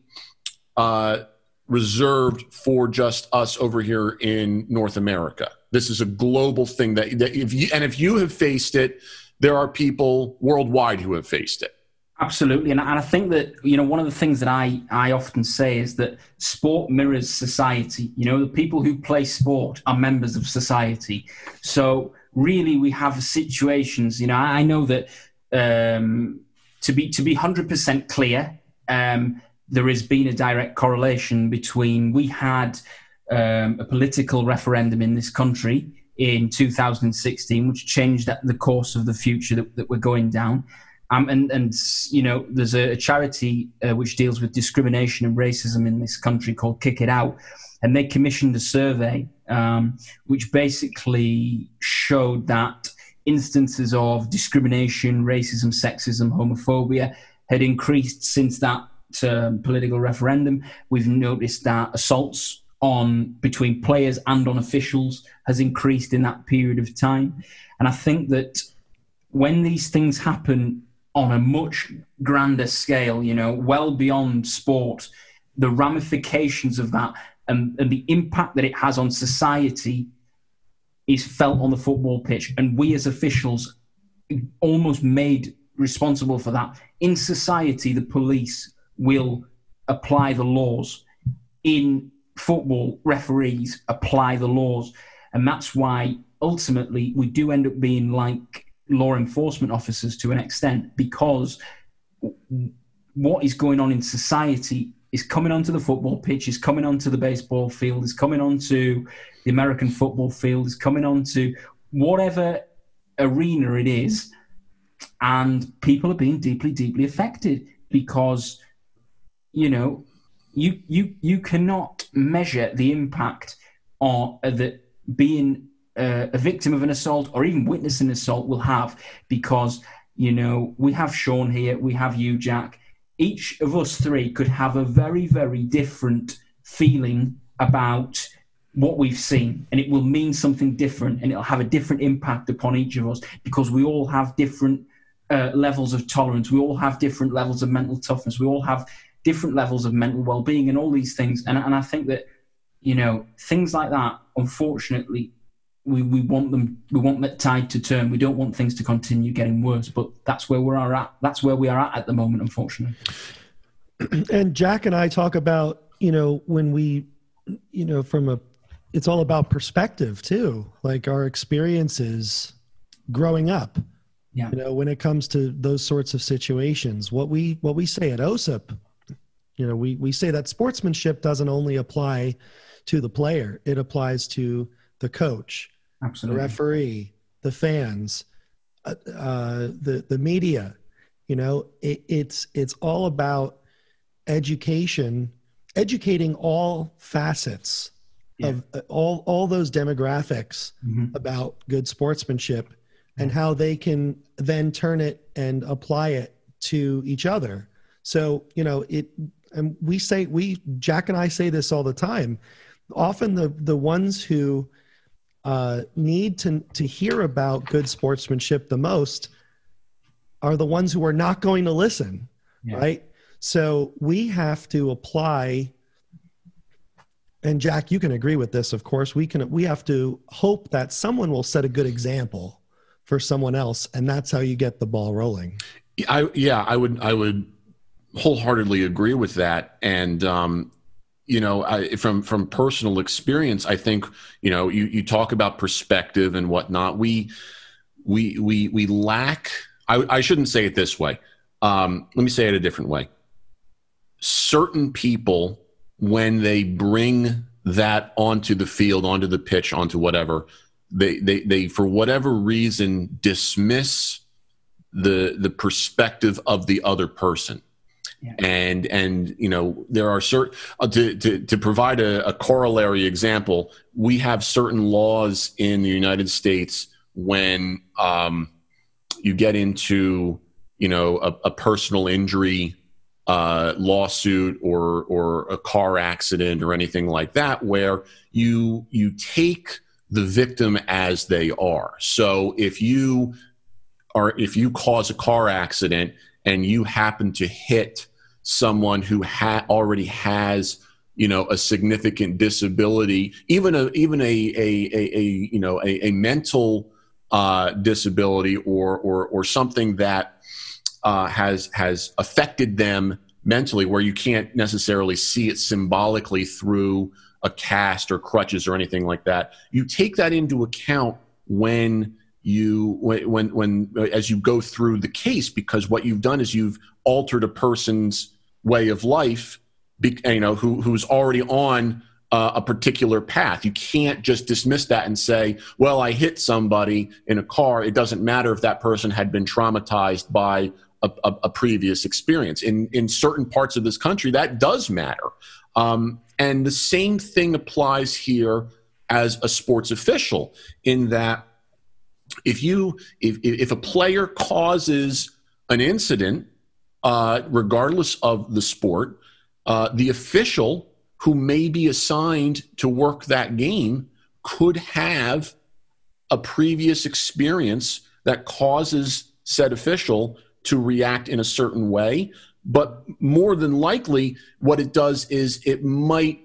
uh, reserved for just us over here in North America. This is a global thing that, that if you and if you have faced it, there are people worldwide who have faced it. Absolutely, and, I think that you know one of the things that I I often say is that sport mirrors society. You know, the people who play sport are members of society. So really, we have situations. You know, I know that um, to be to be hundred percent clear. Um, there has been a direct correlation between we had um, a political referendum in this country in 2016, which changed the course of the future that, that we're going down. Um, and, and, you know, there's a, a charity uh, which deals with discrimination and racism in this country called Kick It Out. And they commissioned a survey um, which basically showed that instances of discrimination, racism, sexism, homophobia had increased since that um, political referendum. We've noticed that assaults on between players and on officials has increased in that period of time. And I think that when these things happen on a much grander scale, you know, well beyond sport, the ramifications of that and, and the impact that it has on society is felt on the football pitch. And we as officials almost made responsible for that. In society, the police will apply the laws. In football, referees apply the laws. And that's why ultimately we do end up being like law enforcement officers to an extent because what is going on in society is coming onto the football pitch, is coming onto the baseball field, is coming onto the American football field, is coming onto whatever arena it is. And people are being deeply, deeply affected because you know, you you you cannot measure the impact on uh, that being uh, a victim of an assault or even witness an assault will have because you know we have Sean here, we have you, Jack. Each of us three could have a very very different feeling about what we've seen and it will mean something different and it'll have a different impact upon each of us because we all have different uh, levels of tolerance. We all have different levels of mental toughness. We all have different levels of mental well-being and all these things. And, and i think that you know things like that unfortunately we, we want them we want that tide to turn we don't want things to continue getting worse but that's where we are at that's where we are at at the moment unfortunately and jack and i talk about you know when we you know from a it's all about perspective too, like our experiences growing up. Yeah. You know, when it comes to those sorts of situations, what we what we say at OSIP, you know, we we say that sportsmanship doesn't only apply to the player; it applies to the coach, Absolutely. the referee, the fans, uh, uh, the the media. You know, it, it's it's all about education, educating all facets Yeah. of uh, all all those demographics Mhm. about good sportsmanship and how they can then turn it and apply it to each other. So, you know, it and we say we Jack and I say this all the time. Often the the ones who uh, need to to hear about good sportsmanship the most are the ones who are not going to listen, Yeah. right? So we have to apply and Jack, you can agree with this, of course. We can we have to hope that someone will set a good example for someone else, and that's how you get the ball rolling. I yeah, I would I would wholeheartedly agree with that, and um, you know, I, from from personal experience, I think you know you you talk about perspective and whatnot. We we we we lack. I, I shouldn't say it this way. Um, let me say it a different way. Certain people, when they bring that onto the field, onto the pitch, onto whatever, they they they for whatever reason dismiss the the perspective of the other person Yeah. and and you know there are certain uh, to, to to provide a, a corollary example we have certain laws in the united states when um, you get into you know a, a personal injury uh, lawsuit or or a car accident or anything like that where you you take the victim as they are so if you are if you cause a car accident and you happen to hit someone who ha- already has you know a significant disability even a even a a, a, a you know a, a mental uh, disability or or or something that uh, has has affected them mentally where you can't necessarily see it symbolically through a cast or crutches or anything like that you take that into account when you when when, when as you go through the case because what you've done is you've altered a person's way of life be, you know who who's already on uh, a particular path. You can't just dismiss that and say well i hit somebody in a car. It doesn't matter if that person had been traumatized by a, a, a previous experience. In in certain parts of this country that does matter. Um, and the same thing applies here as a sports official in that if you if if a player causes an incident uh, regardless of the sport uh, the official who may be assigned to work that game could have a previous experience that causes said official to react in a certain way. But more than likely what it does is it might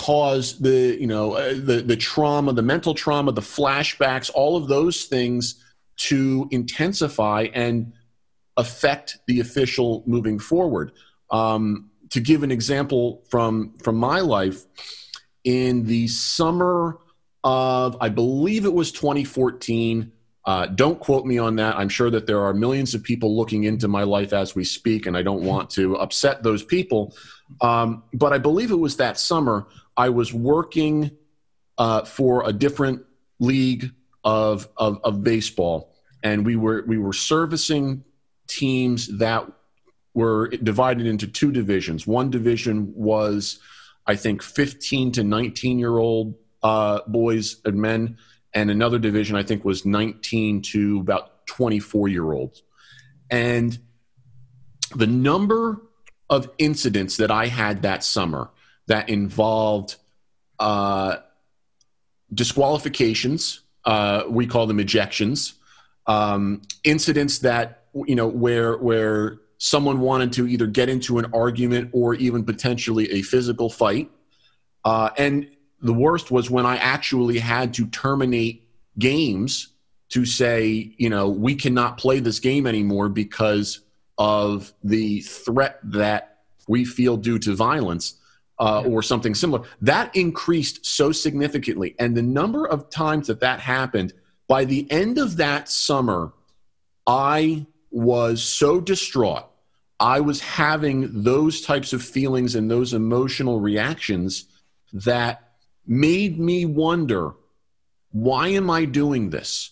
cause the you know uh, the the trauma the mental trauma the flashbacks all of those things to intensify and affect the official moving forward. Um, to give an example from from my life in the summer of i believe it was 2014 uh, don't quote me on that. I'm sure that there are millions of people looking into my life as we speak and i don't want to upset those people. Um, but i believe it was that summer I was working uh, for a different league of, of, of baseball, and we were we were servicing teams that were divided into two divisions. One division was, I think, 15 to 19 year old uh, boys and men, and another division I think was 19 to about 24 year olds, and the number of incidents that I had that summer that involved uh, disqualifications. Uh, we call them ejections. Um, incidents that you know where where someone wanted to either get into an argument or even potentially a physical fight. Uh, and the worst was when I actually had to terminate games to say, you know, we cannot play this game anymore because of the threat that we feel due to violence. Uh, or something similar. That increased so significantly. And the number of times that that happened, by the end of that summer, I was so distraught. I was having those types of feelings and those emotional reactions that made me wonder why am I doing this?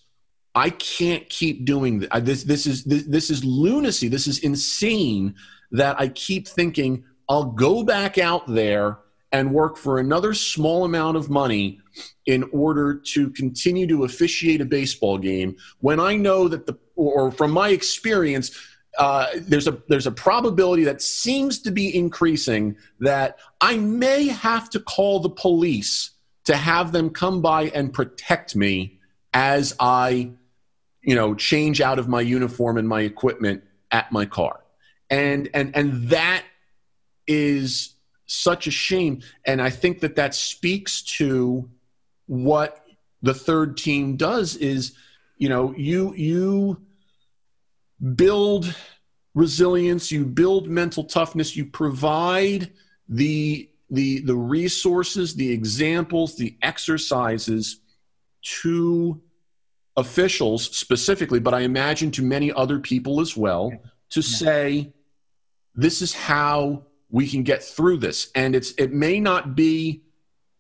I can't keep doing this. This, this is this, this is lunacy. This is insane that I keep thinking I'll go back out there and work for another small amount of money in order to continue to officiate a baseball game when I know that the or from my experience uh, there's a there's a probability that seems to be increasing that I may have to call the police to have them come by and protect me as I you know change out of my uniform and my equipment at my car. And and and that is such a shame. And i think that that speaks to what the third team does is you know you you build resilience you build mental toughness you provide the the the resources the examples the exercises to officials specifically but i imagine to many other people as well to say this is how we can get through this. And it's it may not be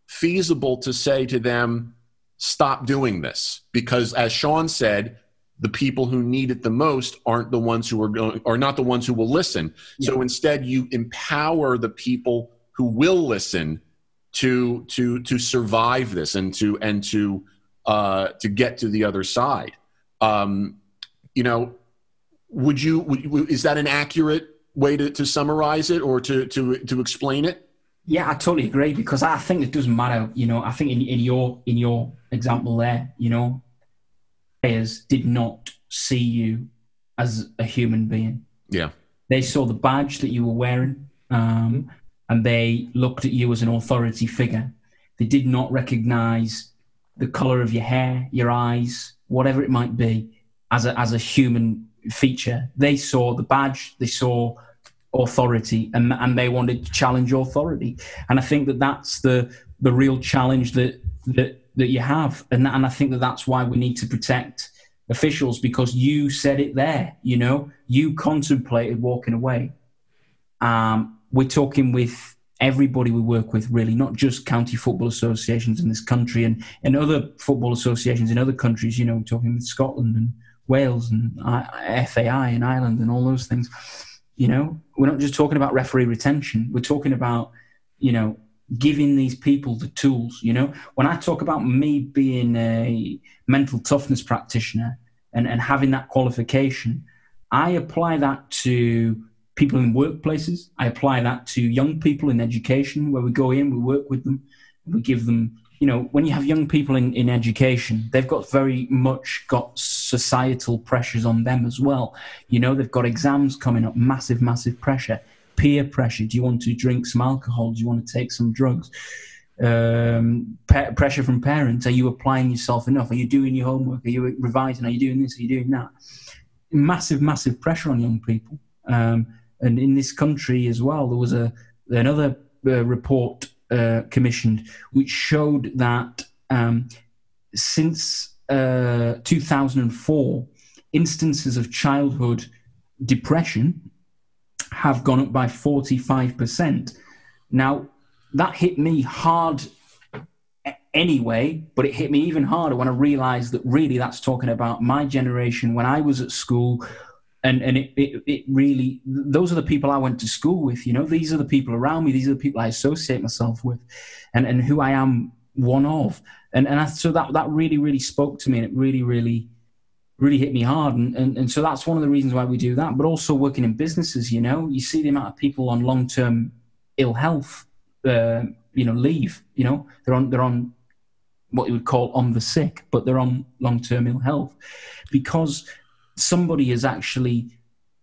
feasible to say to them stop doing this because as sean said the people who need it the most aren't the ones who are going are not the ones who will listen. Yeah. so instead you empower the people who will listen to to to survive this and to and to uh, to get to the other side. Um, you know would you would, is that an accurate way to, to summarize it or to, to, to explain it? Yeah, I totally agree because I think it doesn't matter. You know, I think in, in your in your example there, you know, players did not see you as a human being. Yeah, they saw the badge that you were wearing, um, and they looked at you as an authority figure. They did not recognize the color of your hair, your eyes, whatever it might be, as a as a human feature. They saw the badge. They saw authority and, and they wanted to challenge authority. And I think that that's the, the real challenge that, that, that you have. And, and I think that that's why we need to protect officials because you said it there, you know, you contemplated walking away. Um, we're talking with everybody we work with, really, not just county football associations in this country and, and other football associations in other countries, you know, we're talking with Scotland and Wales and FAI in Ireland and all those things. You know, we're not just talking about referee retention. We're talking about, you know, giving these people the tools. You know, when I talk about me being a mental toughness practitioner and, and having that qualification, I apply that to people in workplaces. I apply that to young people in education where we go in, we work with them, we give them you know, when you have young people in, in education, they've got very much got societal pressures on them as well. You know, they've got exams coming up, massive, massive pressure, peer pressure. Do you want to drink some alcohol? Do you want to take some drugs? Um, pe- pressure from parents. Are you applying yourself enough? Are you doing your homework? Are you revising? Are you doing this? Are you doing that? Massive, massive pressure on young people. Um, and in this country as well, there was a another uh, report uh, commissioned, which showed that um, since uh, 2004, instances of childhood depression have gone up by 45%. Now, that hit me hard anyway, but it hit me even harder when I realized that really that's talking about my generation when I was at school and and it, it, it really those are the people I went to school with. You know, these are the people around me. These are the people I associate myself with, and and who I am one of. And and I, so that that really really spoke to me, and it really really really hit me hard. And, and and so that's one of the reasons why we do that. But also working in businesses, you know, you see the amount of people on long term ill health, uh, you know, leave. You know, they're on they're on what you would call on the sick, but they're on long term ill health because somebody has actually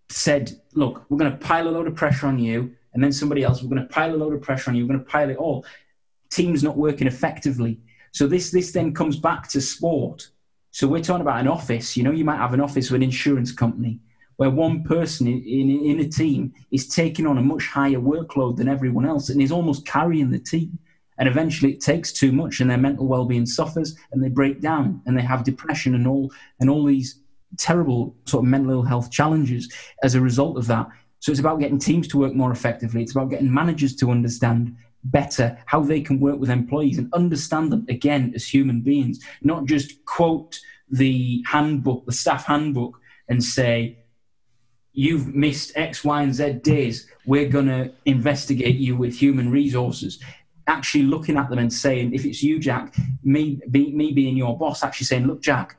said, look, we're going to pile a load of pressure on you, and then somebody else, we're going to pile a load of pressure on you, we're going to pile it all. Teams not working effectively. So this this then comes back to sport. So we're talking about an office. You know, you might have an office with an insurance company. where one person in, in, in a team is taking on a much higher workload than everyone else and is almost carrying the team. And eventually it takes too much and their mental well-being suffers and they break down and they have depression and all and all these terrible sort of mental health challenges as a result of that. So it's about getting teams to work more effectively. It's about getting managers to understand better how they can work with employees and understand them again as human beings, not just quote the handbook, the staff handbook, and say, You've missed X, Y, and Z days. We're going to investigate you with human resources. Actually, looking at them and saying, If it's you, Jack, me, be, me being your boss, actually saying, Look, Jack,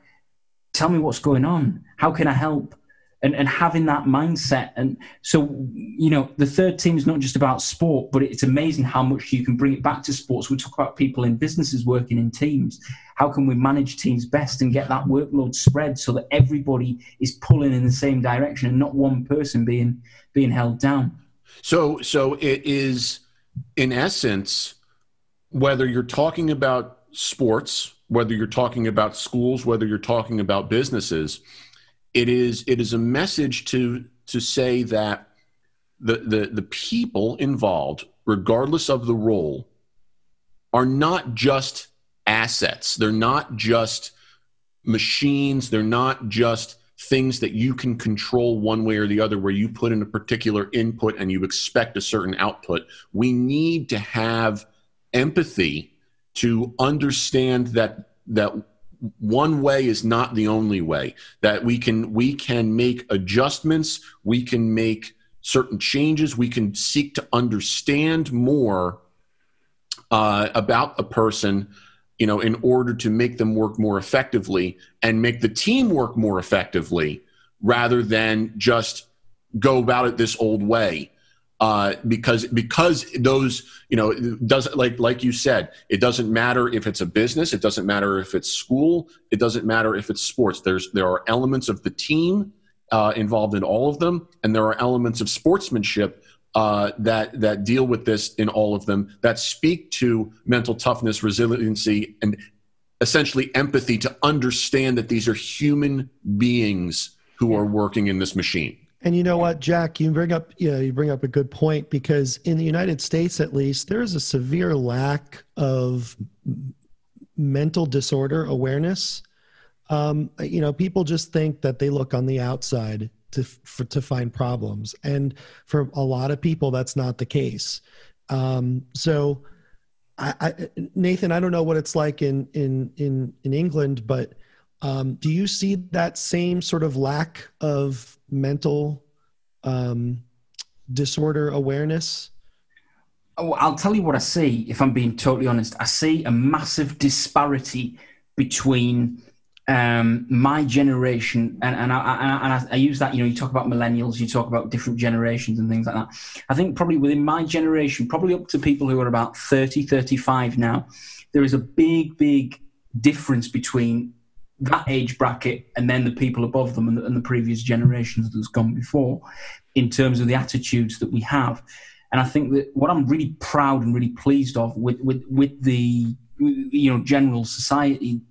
tell me what's going on. How can I help? And, and having that mindset. And so, you know, the third team is not just about sport, but it's amazing how much you can bring it back to sports. We talk about people in businesses working in teams. How can we manage teams best and get that workload spread so that everybody is pulling in the same direction and not one person being being held down? So, so it is, in essence, whether you're talking about sports whether you're talking about schools, whether you're talking about businesses, it is it is a message to to say that the the, the people involved, regardless of the role, are not just assets. They're not just machines. They're not just things that you can control one way or the other where you put in a particular input and you expect a certain output. We need to have empathy to understand that that one way is not the only way that we can we can make adjustments we can make certain changes we can seek to understand more uh, about a person you know in order to make them work more effectively and make the team work more effectively rather than just go about it this old way uh, because because those you know doesn't like like you said it doesn't matter if it's a business it doesn't matter if it's school it doesn't matter if it's sports. There's there are elements of the team uh, involved in all of them and there are elements of sportsmanship uh, that that deal with this in all of them that speak to mental toughness resiliency and essentially empathy to understand that these are human beings who are working in this machine and you know what, Jack, you bring up you, know, you bring up a good point because in the United States, at least, there is a severe lack of mental disorder awareness. Um, you know, people just think that they look on the outside to for, to find problems, and for a lot of people, that's not the case. Um, so, I, I, Nathan, I don't know what it's like in in in in England, but um, do you see that same sort of lack of mental um, disorder awareness? Oh, I'll tell you what I see, if I'm being totally honest. I see a massive disparity between um, my generation, and, and, I, and I, I, use that, you know, you talk about millennials, you talk about different generations and things like that. I think probably within my generation, probably up to people who are about 30, 35 now, there is a big, big difference between that age bracket and then the people above them and the, and the previous generations that's gone before in terms of the attitudes that we have. And I think that what I'm really proud and really pleased of with, with, with the you know general society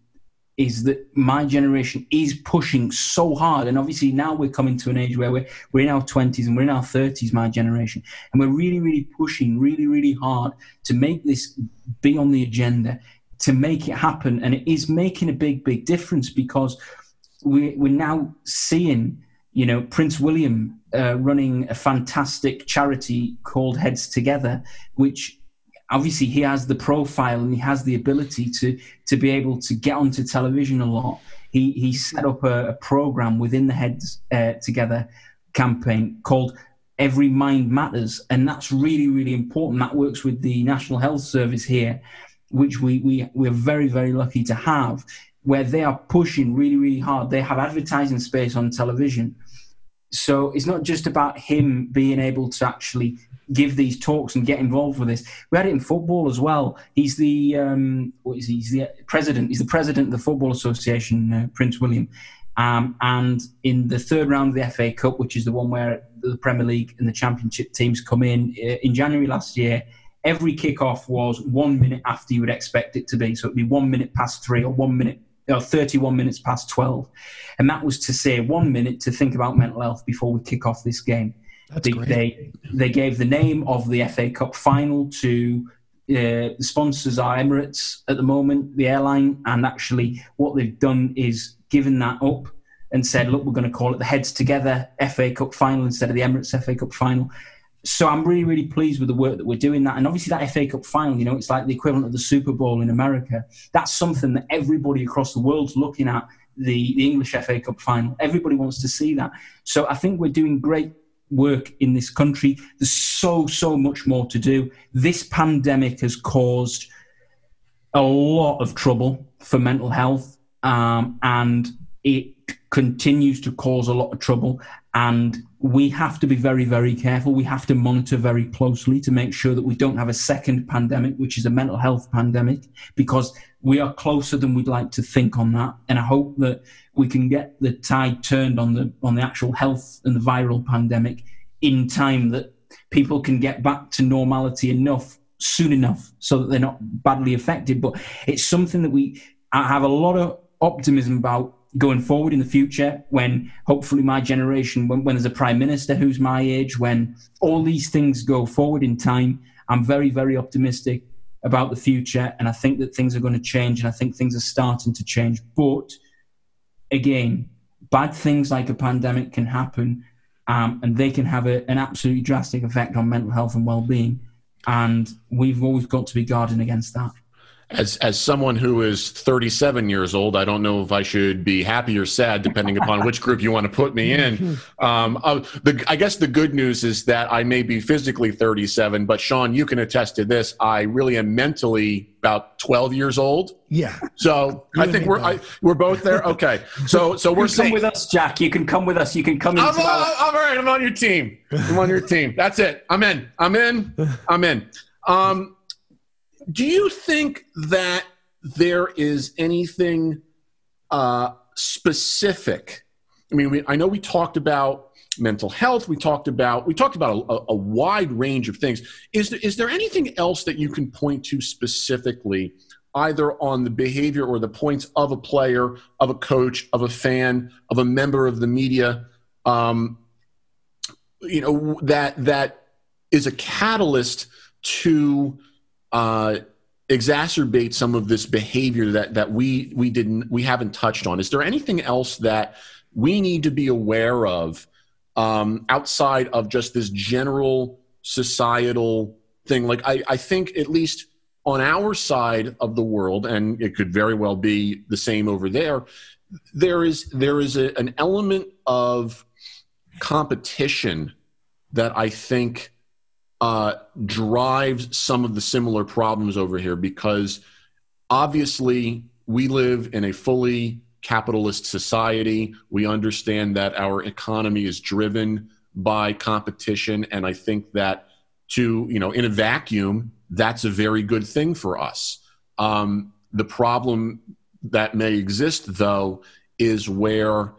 is that my generation is pushing so hard. And obviously now we're coming to an age where we're, we're in our 20s and we're in our 30s, my generation. And we're really, really pushing really, really hard to make this be on the agenda to make it happen. And it is making a big, big difference because we, we're now seeing, you know, Prince William uh, running a fantastic charity called Heads Together, which obviously he has the profile and he has the ability to to be able to get onto television a lot. He he set up a, a program within the Heads uh, Together campaign called Every Mind Matters, and that's really really important. That works with the National Health Service here, which we, we, we're very, very lucky to have, where they are pushing really, really hard. They have advertising space on television. So it's not just about him being able to actually give these talks and get involved with this. We had it in football as well. He's the um, what is he? He's the president. He's the president of the Football Association, uh, Prince William. Um, and in the third round of the FA Cup, which is the one where the Premier League and the Championship teams come in uh, in January last year, every kickoff was one minute after you would expect it to be. So it'd be one minute past three or one minute know, 31 minutes past 12. And that was to say one minute to think about mental health before we kick off this game. They, they, they gave the name of the FA Cup final to uh, the sponsors are Emirates at the moment, the airline, and actually what they've done is given that up and said, look, we're going to call it the Heads Together FA Cup final instead of the Emirates FA Cup final. So I'm really, really pleased with the work that we're doing that. And obviously that FA Cup final, you know, it's like the equivalent of the Super Bowl in America. That's something that everybody across the world's looking at, the, the English FA Cup final. Everybody wants to see that. So I think we're doing great work in this country. There's so, so much more to do. This pandemic has caused a lot of trouble for mental health, um, and it continues to cause a lot of trouble. And we have to be very, very careful. We have to monitor very closely to make sure that we don't have a second pandemic, which is a mental health pandemic, because we are closer than we'd like to think on that. And I hope that we can get the tide turned on the on the actual health and the viral pandemic in time that people can get back to normality enough soon enough so that they're not badly affected. But it's something that we I have a lot of optimism about going forward in the future when hopefully my generation, when, when there's a prime minister who's my age, when all these things go forward in time, I'm very, very optimistic about the future. And I think that things are going to change and I think things are starting to change. But again, bad things like a pandemic can happen um, and they can have a, an absolutely drastic effect on mental health and well-being and we've always got to be guarding against that As as someone who is 37 years old, I don't know if I should be happy or sad, depending upon which group you want to put me in. Um, uh, the, I guess the good news is that I may be physically 37, but Sean, you can attest to this. I really am mentally about 12 years old. Yeah. So You I think we're I, both. we're both there. Okay. So so we're come saying with us jack you can come with us you can come into I'm, our I'm, all right. I'm on your team. I'm on your team. That's it. I'm in. I'm in. I'm in. Um, do you think that there is anything uh, specific? I mean, we, I know we talked about mental health. We talked about we talked about a, a wide range of things. Is there, is there anything else that you can point to specifically? Either on the behavior or the points of a player, of a coach, of a fan, of a member of the media, um, you know that that is a catalyst to uh, exacerbate some of this behavior that that we we didn't we haven't touched on. Is there anything else that we need to be aware of um, outside of just this general societal thing? Like I, I think at least on our side of the world, and it could very well be the same over there. There is there is a, an element of competition that I think uh, drives some of the similar problems over here because obviously we live in a fully capitalist society. We understand that our economy is driven by competition, and I think that to you know in a vacuum that's a very good thing for us. Um, the problem that may exist though is where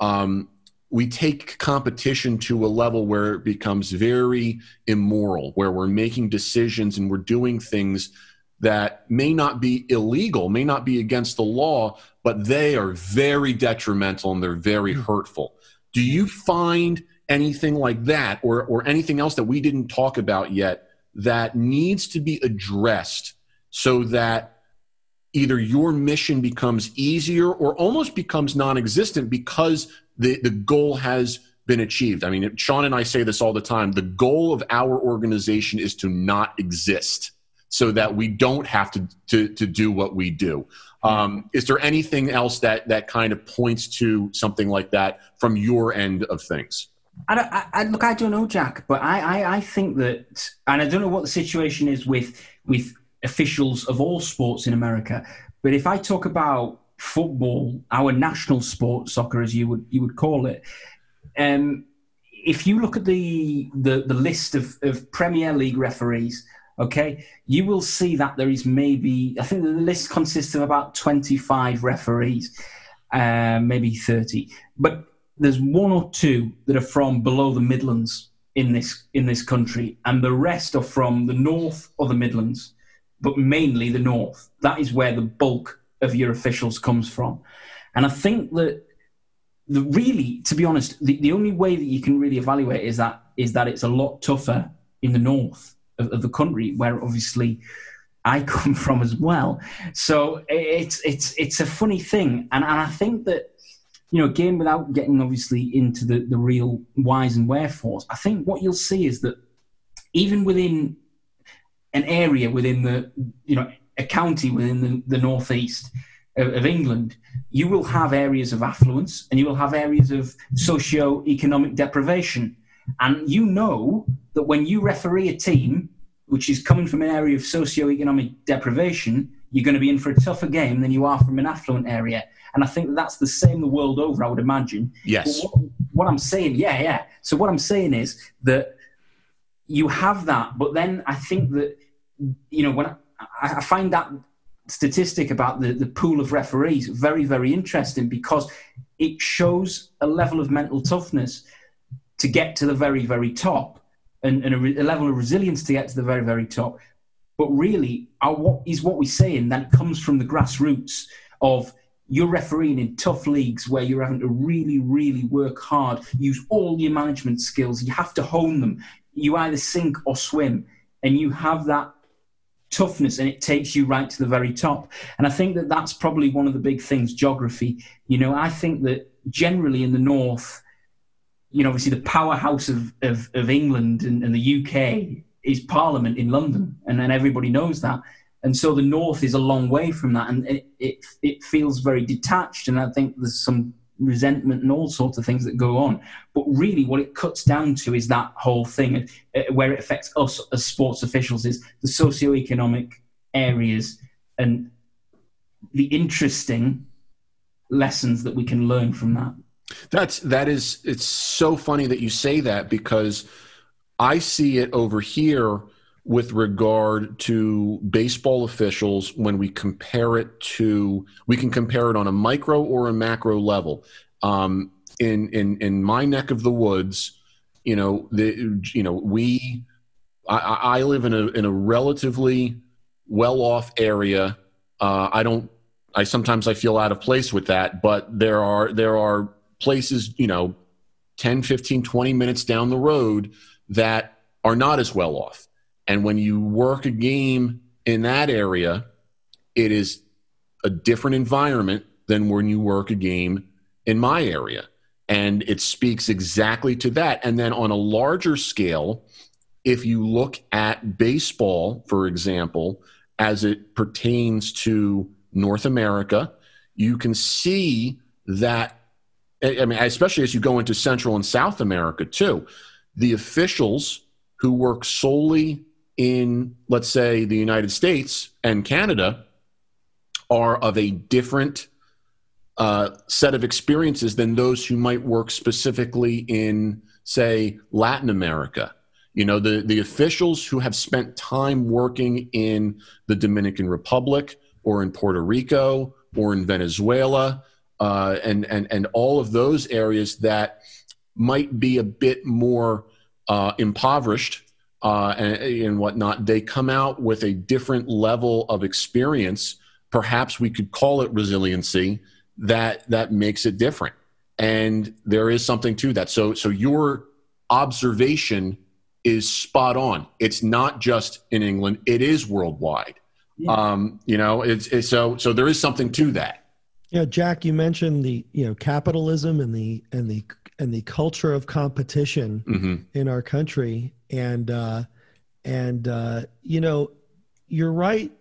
um, we take competition to a level where it becomes very immoral, where we're making decisions and we're doing things that may not be illegal, may not be against the law, but they are very detrimental and they're very hmm. hurtful. Do you find anything like that or, or anything else that we didn't talk about yet that needs to be addressed so that either your mission becomes easier or almost becomes non-existent because the, the goal has been achieved. I mean, Sean and I say this all the time. The goal of our organization is to not exist so that we don't have to, to, to do what we do. Um, is there anything else that, that kind of points to something like that from your end of things? I, don't, I, I look. I don't know, Jack, but I, I, I think that, and I don't know what the situation is with with officials of all sports in America. But if I talk about football, our national sport, soccer, as you would you would call it, um, if you look at the the, the list of, of Premier League referees, okay, you will see that there is maybe I think the list consists of about twenty five referees, uh, maybe thirty, but there's one or two that are from below the Midlands in this in this country, and the rest are from the north or the Midlands, but mainly the north. That is where the bulk of your officials comes from. And I think that the really, to be honest, the, the only way that you can really evaluate is that is that it's a lot tougher in the north of, of the country, where obviously I come from as well. So it's it's it's a funny thing, and, and I think that you know, again, without getting obviously into the, the real whys and wherefores, I think what you'll see is that even within an area within the, you know, a county within the, the northeast of, of England, you will have areas of affluence and you will have areas of socio-economic deprivation. And you know that when you referee a team which is coming from an area of socio-economic deprivation, you're going to be in for a tougher game than you are from an affluent area. And I think that that's the same the world over, I would imagine. Yes. What, what, I'm saying, yeah, yeah. So what I'm saying is that you have that, but then I think that, you know, when I, I find that statistic about the, the pool of referees very, very interesting because it shows a level of mental toughness to get to the very, very top and, and a, a, level of resilience to get to the very, very top. But really, our, what is what we're saying that comes from the grassroots of you're refereeing in tough leagues where you're having to really, really work hard, use all your management skills. You have to hone them. You either sink or swim, and you have that toughness and it takes you right to the very top. And I think that that's probably one of the big things geography. You know, I think that generally in the North, you know, obviously the powerhouse of, of, of England and, and the UK is Parliament in London, and then everybody knows that. And so the North is a long way from that, and it, it, it feels very detached. And I think there's some resentment and all sorts of things that go on. But really, what it cuts down to is that whole thing uh, where it affects us as sports officials is the socio-economic areas and the interesting lessons that we can learn from that. That's that is it's so funny that you say that because I see it over here with regard to baseball officials when we compare it to we can compare it on a micro or a macro level. Um, in in in my neck of the woods, you know the you know we I, I live in a in a relatively well off area. Uh, I don't. I sometimes I feel out of place with that, but there are there are places, you know, 10, 15, 20 minutes down the road that are not as well off. And when you work a game in that area, it is a different environment than when you work a game in my area. And it speaks exactly to that. And then on a larger scale, if you look at baseball, for example, as it pertains to North America, you can see that I mean, especially as you go into Central and South America too, the officials who work solely in, let's say, the United States and Canada are of a different uh, set of experiences than those who might work specifically in, say, Latin America. You know, the, the officials who have spent time working in the Dominican Republic or in Puerto Rico or in Venezuela uh, and and and all of those areas that might be a bit more uh, impoverished uh, and, and whatnot, they come out with a different level of experience. Perhaps we could call it resiliency that that makes it different, and there is something to that. So so your observation is spot on. It's not just in England; it is worldwide. Yeah. Um, you know, it's, it's so so there is something to that. Yeah, Jack, you mentioned the you know capitalism and the and the and the culture of competition mm-hmm. in our country, and uh, and uh, you know you're right.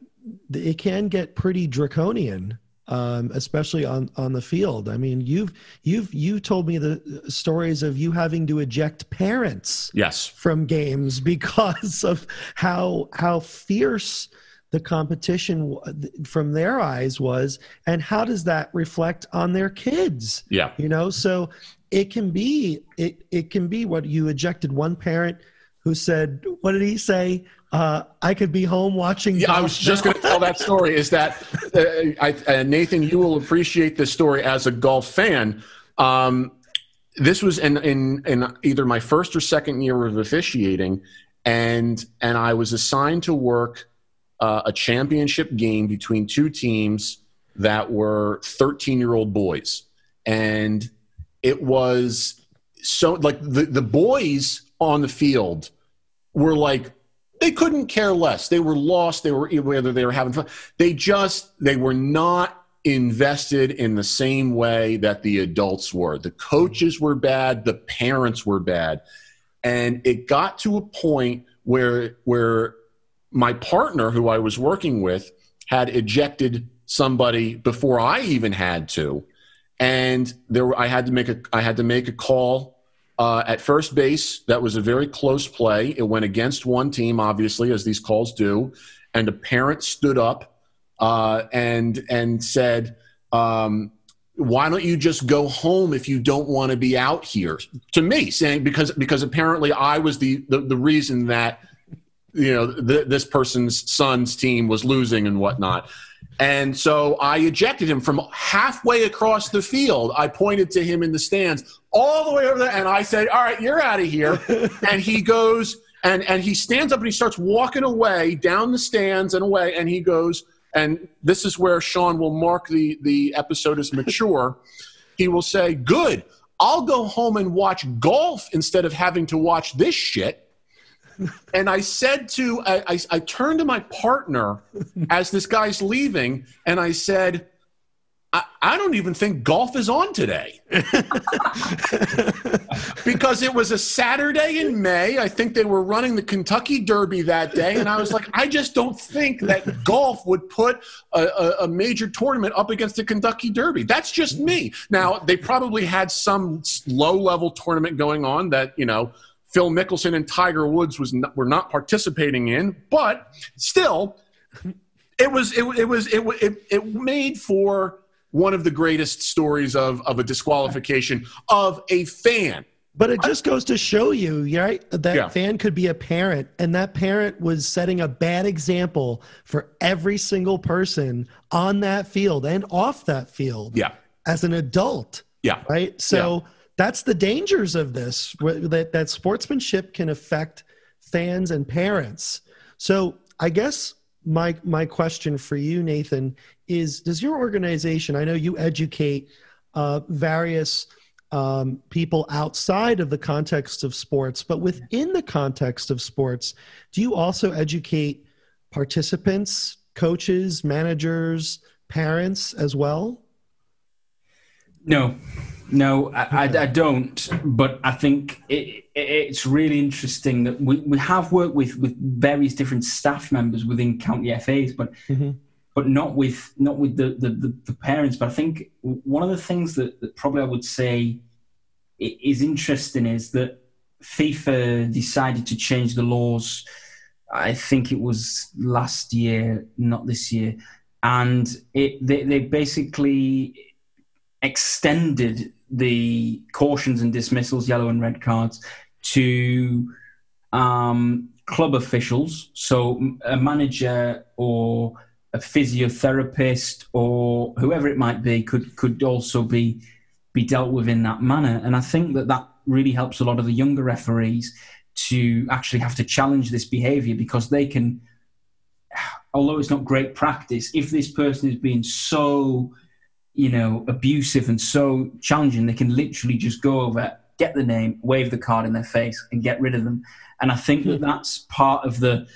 It can get pretty draconian, um, especially on on the field. I mean, you've you've you've told me the stories of you having to eject parents, yes, from games because of how how fierce the competition from their eyes was and how does that reflect on their kids yeah you know so it can be it, it can be what you ejected one parent who said what did he say uh, I could be home watching. Yeah, I was just going to tell that story. Is that uh, I, uh, Nathan? You will appreciate this story as a golf fan. Um, this was in, in in either my first or second year of officiating, and and I was assigned to work uh, a championship game between two teams that were 13 year old boys. And it was so like the, the boys on the field were like, they couldn't care less. They were lost. They were whether they were having fun. They just they were not invested in the same way that the adults were. The coaches were bad. The parents were bad, and it got to a point where where my partner, who I was working with, had ejected somebody before I even had to, and there I had to make a I had to make a call uh, at first base. That was a very close play. It went against one team, obviously, as these calls do, and a parent stood up uh, and and said. Um, why don't you just go home if you don't want to be out here to me saying because because apparently i was the the, the reason that you know th- this person's son's team was losing and whatnot and so I ejected him from halfway across the field. I pointed to him in the stands all the way over there, and I said, "All right, you're out of here." and he goes and and he stands up and he starts walking away down the stands and away, and he goes. And this is where Sean will mark the the episode as mature. he will say, "Good, I'll go home and watch golf instead of having to watch this shit." And I said to, I, I, I, turned to my partner as this guy's leaving, and I said, I, I don't even think golf is on today. because it was a Saturday in May. I think they were running the Kentucky Derby that day. And I was like, I just don't think that golf would put a, a, a major tournament up against the Kentucky Derby. That's just me. Now, they probably had some low level tournament going on that, you know, Phil Mickelson and Tiger Woods was not, were not participating in, but still, it was it, it was it, it it made for one of the greatest stories of of a disqualification of a fan. But it just goes to show you, right? That yeah. fan could be a parent, and that parent was setting a bad example for every single person on that field and off that field. Yeah. As an adult. Yeah. Right. So. Yeah that's the dangers of this that, that sportsmanship can affect fans and parents. So i guess my my question for you nathan is does your organization i know you educate uh, various um, people outside of the context of sports but within the context of sports do you also educate participants coaches managers parents as well no no, I, I, I, don't. But I think it, it, it's really interesting that we, we have worked with, with various different staff members within county FAs, but mm-hmm. but not with not with the, the, the, the, parents. But I think one of the things that, that probably I would say is interesting is that FIFA decided to change the laws. I think it was last year, not this year, and it they, they basically extended the cautions and dismissals, yellow and red cards, to um, club officials. So a manager or a physiotherapist or whoever it might be could could also be be dealt with in that manner. And I think that that really helps a lot of the younger referees to actually have to challenge this behaviour because they can, although it's not great practice, if this person is being so you know, abusive and so challenging, they can literally just go over, get the name, wave the card in their face, and get rid of them. And I think that that's part of the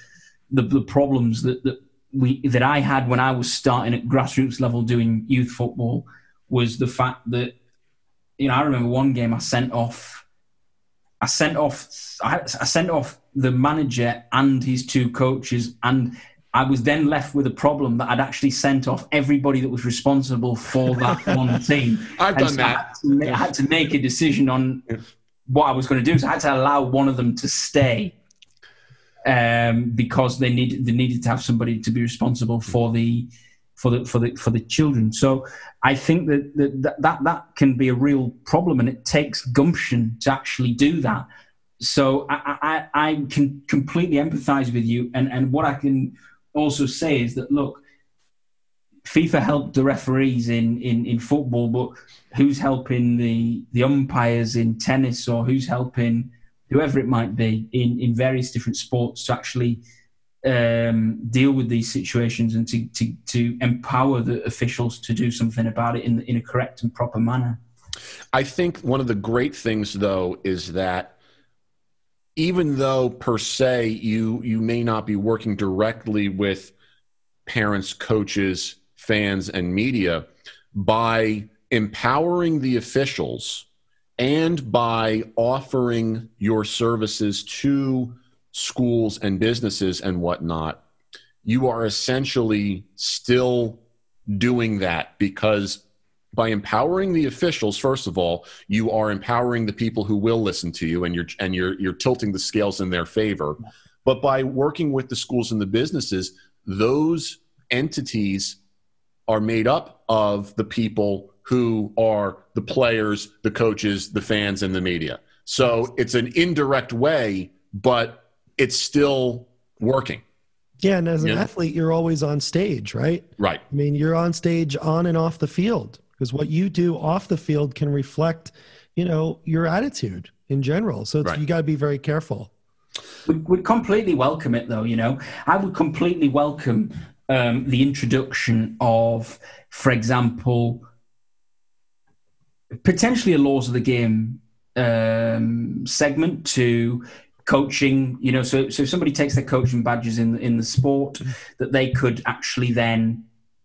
the, the problems that, that we that I had when I was starting at grassroots level doing youth football was the fact that you know I remember one game I sent off I sent off I, I sent off the manager and his two coaches and I was then left with a problem that I'd actually sent off everybody that was responsible for that one team. I've and done so that. I had, to, I had, to, make a decision on what I was going to do. So I had to allow one of them to stay um, because they needed they needed to have somebody to be responsible for the for the for the for the children. So I think that that that, that can be a real problem, and it takes gumption to actually do that. So I, I, I can completely empathise with you, and, and what I can also say is that look, FIFA helped the referees in, in, in football, but who's helping the, the umpires in tennis or who's helping whoever it might be in, in various different sports to actually um, deal with these situations and to, to, to empower the officials to do something about it in, in a correct and proper manner. I think one of the great things, though, is that even though per se you you may not be working directly with parents, coaches, fans, and media, by empowering the officials and by offering your services to schools and businesses and whatnot, you are essentially still doing that because by empowering the officials first of all you are empowering the people who will listen to you and you're and you're you're tilting the scales in their favor but by working with the schools and the businesses those entities are made up of the people who are the players the coaches the fans and the media so it's an indirect way but it's still working. Yeah, and as an yeah. athlete, you're always on stage, right? Right. I mean, you're on stage on and off the field because what you do off the field can reflect, you know, your attitude in general. So right. you got to be very careful. We would completely welcome it, though. You know, I would completely welcome um, the introduction of, for example, potentially a laws of the game um, segment to coaching you know so so if somebody takes their coaching badges in in the sport that they could actually then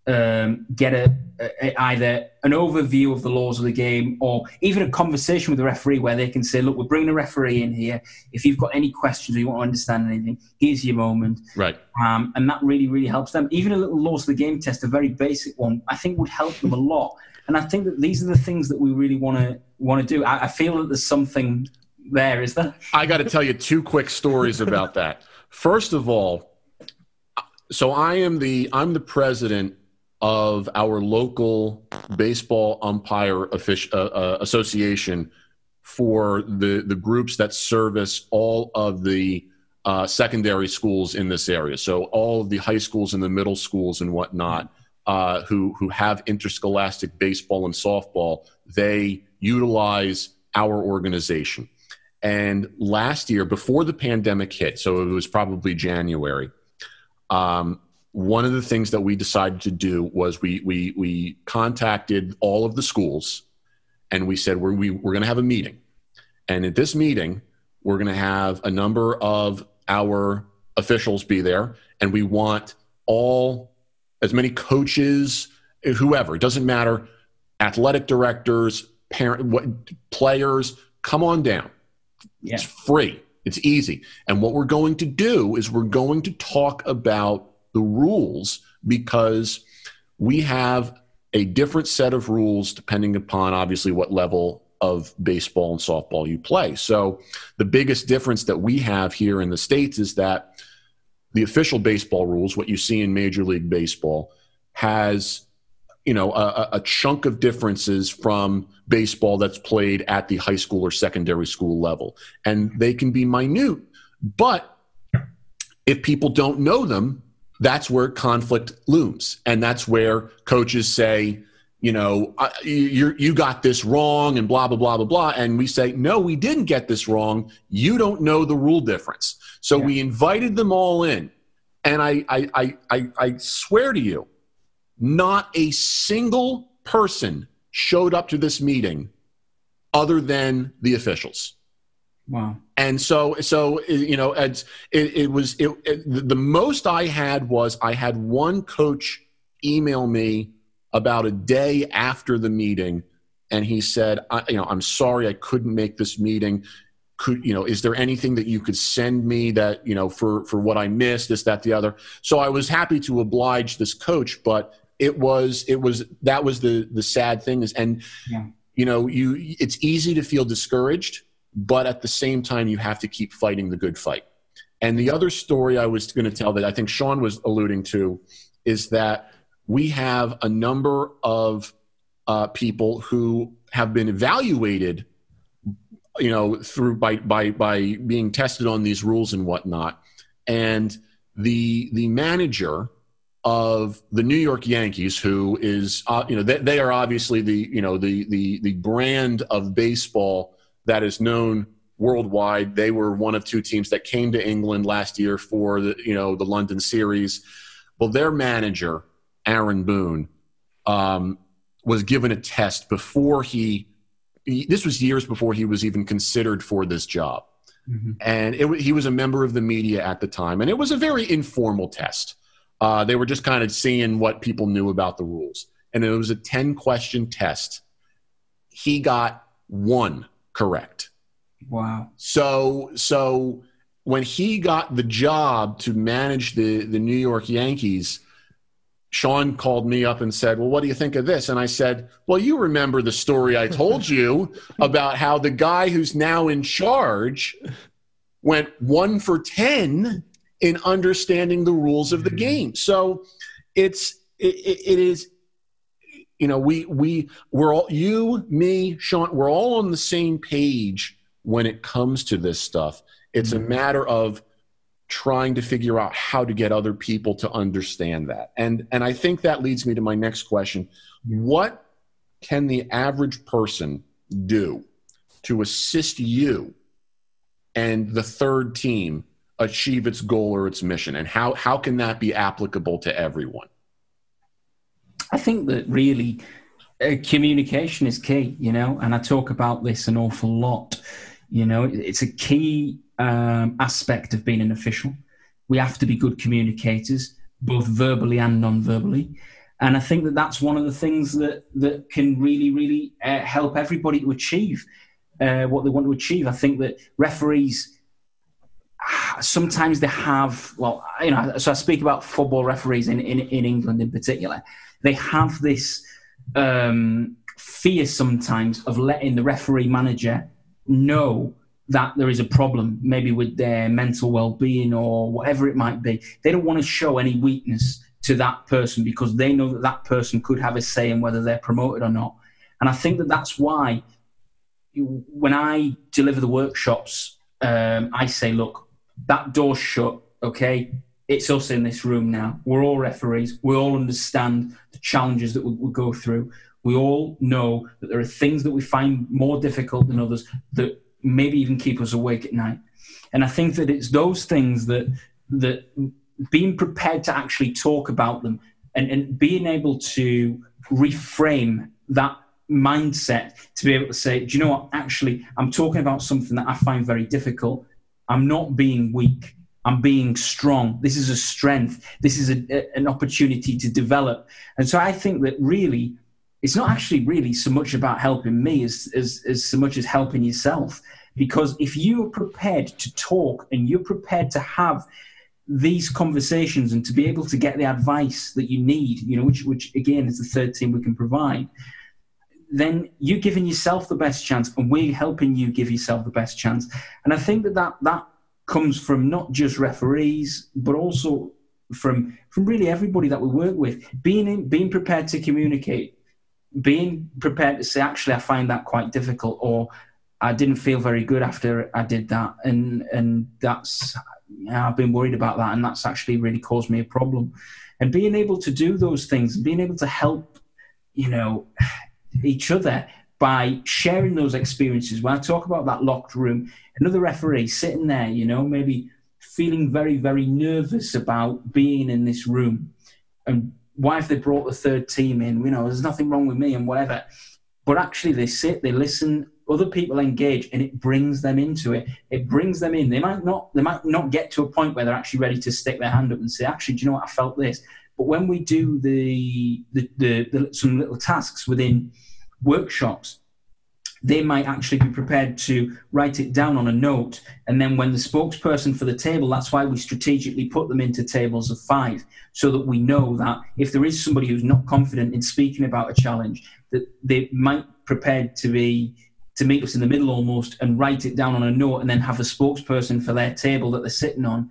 um, get a, a, either an overview of the laws of the game or even a conversation with the referee where they can say look we're bringing a referee in here. If you've got any questions or you want to understand anything here's your moment. Right. Um, and that really really helps them. Even a little laws of the game test a very basic one i think would help them a lot. And i think that these are the things that we really want to want to do. I, I feel that there's something there, is there? I got to tell you two quick stories about that. First of all, so I am the I'm the president of our local baseball umpire uh, uh, association for the the groups that service all of the uh, secondary schools in this area. So all of the high schools and the middle schools and whatnot uh, who who have interscholastic baseball and softball, they utilize our organization. And last year, before the pandemic hit, so it was probably January, um, one of the things that we decided to do was we we we contacted all of the schools, and we said we're we, we're going to have a meeting, and at this meeting we're going to have a number of our officials be there, and we want all as many coaches, whoever it doesn't matter, athletic directors, parent, what, players, come on down yeah. It's free. It's easy. And what we're going to do is we're going to talk about the rules because we have a different set of rules depending upon obviously what level of baseball and softball you play. So the biggest difference that we have here in the States is that the official baseball rules, what you see in Major League Baseball, has you know a, a, chunk of differences from baseball that's played at the high school or secondary school level and they can be minute but if people don't know them that's where conflict looms. And that's where coaches say you know you you got this wrong and blah blah blah blah blah. And we say no we didn't get this wrong. You don't know the rule difference. So yeah. we invited them all in. And I, I i i swear to you not a single person showed up to this meeting other than the officials. Wow. And so, so you know, it, it was it, it, the most I had was I had one coach email me about a day after the meeting, and he said, I, "You know, I'm sorry I couldn't make this meeting. Could you know? Is there anything that you could send me that you know for for what I missed, this, that, the other?" So I was happy to oblige this coach, but it was it was that was the the sad thing is and yeah. you know you it's easy to feel discouraged but at the same time you have to keep fighting the good fight. And the other story i was going to tell that i think sean was alluding to is that we have a number of uh, people who have been evaluated you know through by by by being tested on these rules and whatnot. And the the manager of the New York Yankees, who is uh, you know they, they, are obviously the you know the the the brand of baseball that is known worldwide. They were one of two teams that came to England last year for the you know the London series. Well, their manager Aaron Boone um, was given a test before he, he. This was years before he was even considered for this job, mm-hmm. and it, he was a member of the media at the time, and it was a very informal test. Uh, they were just kind of seeing what people knew about the rules, and it was a ten question test. He got one correct. Wow. So so when he got the job to manage the the New York Yankees, Sean called me up and said, "Well, what do you think of this?" And I said, "Well, you remember the story I told you about how the guy who's now in charge went 1 for 10 in understanding the rules of the mm-hmm. game." So it's it, it is you know, we we we're all you, me, Sean, we're all on the same page when it comes to this stuff. It's a mm-hmm. matter of trying to figure out how to get other people to understand that. And and I think that leads me to my next question. What can the average person do to assist you and the third team achieve its goal or its mission and how how can that be applicable to everyone? I think that really uh, communication is key, you know, and I talk about this an awful lot you know, it's a key um, aspect of being an official. We have to be good communicators, both verbally and non-verbally. And I think that that's one of the things that that can really, really uh, help everybody to achieve uh, what they want to achieve. I think that referees sometimes they have well, you know. So I speak about football referees in in, in England in particular. They have this um, fear sometimes of letting the referee manager know that there is a problem, maybe with their mental well being or whatever it might be. They don't want to show any weakness to that person because they know that that person could have a say in whether they're promoted or not. And I think that that's why when I deliver the workshops, um, I say, look, that door's shut, okay? It's us in this room now. We're all referees. We all understand the challenges that we, we go through we all know that there are things that we find more difficult than others that maybe even keep us awake at night. And I think that it's those things that that being prepared to actually talk about them and, and being able to reframe that mindset to be able to say, do you know what? Actually, I'm talking about something that I find very difficult. I'm not being weak. I'm being strong. This is a strength. This is a, a, an opportunity to develop. And so I think that really it's not actually really so much about helping me as, as, as so much as helping yourself. Because if you're prepared to talk and you're prepared to have these conversations and to be able to get the advice that you need, you know, which, which again is the third team we can provide, then you're giving yourself the best chance and we're helping you give yourself the best chance. And I think that that, that comes from not just referees, but also from, from really everybody that we work with, being, in, being prepared to communicate, being prepared to say, actually, I find that quite difficult, or I didn't feel very good after I did that, and and that's I've been worried about that, and that's actually really caused me a problem. And being able to do those things, being able to help, you know, each other by sharing those experiences. When I talk about that locked room, another referee sitting there, you know, maybe feeling very, very nervous about being in this room and why have they brought the third team in? You know, there's nothing wrong with me and whatever. But actually, they sit, they listen, other people engage, and it brings them into it. It brings them in. They might not, they might not get to a point where they're actually ready to stick their hand up and say, "Actually, do you know what? I felt this." But when we do the, the, the, the some little tasks within workshops, they might actually be prepared to write it down on a note. And then when the spokesperson for the table, that's why we strategically put them into tables of five, so that we know that if there is somebody who's not confident in speaking about a challenge, that they might prepared to be to meet us in the middle almost and write it down on a note and then have a spokesperson for their table that they're sitting on.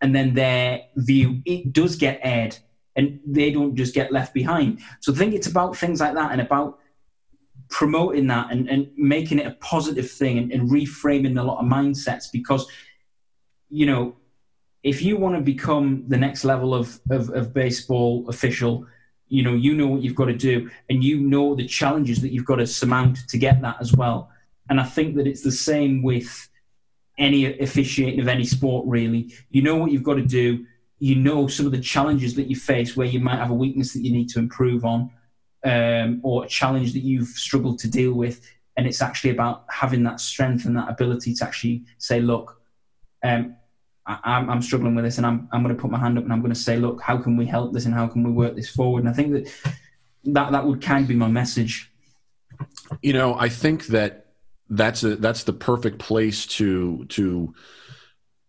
And then their view, it does get aired and they don't just get left behind. So I think it's about things like that and about promoting that and, and making it a positive thing and, and reframing a lot of mindsets because you know if you want to become the next level of, of, of, baseball official, you know, you know what you've got to do and you know the challenges that you've got to surmount to get that as well. And I think that it's the same with any officiating of any sport really. You know what you've got to do. You know some of the challenges that you face where you might have a weakness that you need to improve on, um, or a challenge that you've struggled to deal with. And it's actually about having that strength and that ability to actually say, look, um, I, am struggling with this, and I'm, I'm going to put my hand up and I'm going to say, look, how can we help this and how can we work this forward? And I think that that, that would kind of be my message. You know, I think that that's a that's the perfect place to to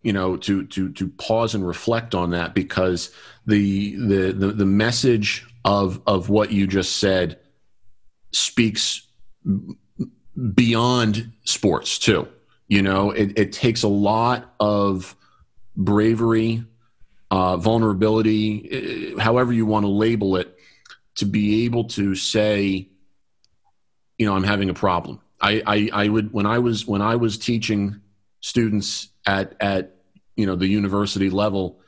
you know to to to pause and reflect on that because the the the, the message of of what you just said speaks beyond sports too. You know it, it takes a lot of bravery uh, vulnerability however you want to label it to be able to say you know i'm having a problem. I, I, I would when I was when I was teaching students at at you know the university level,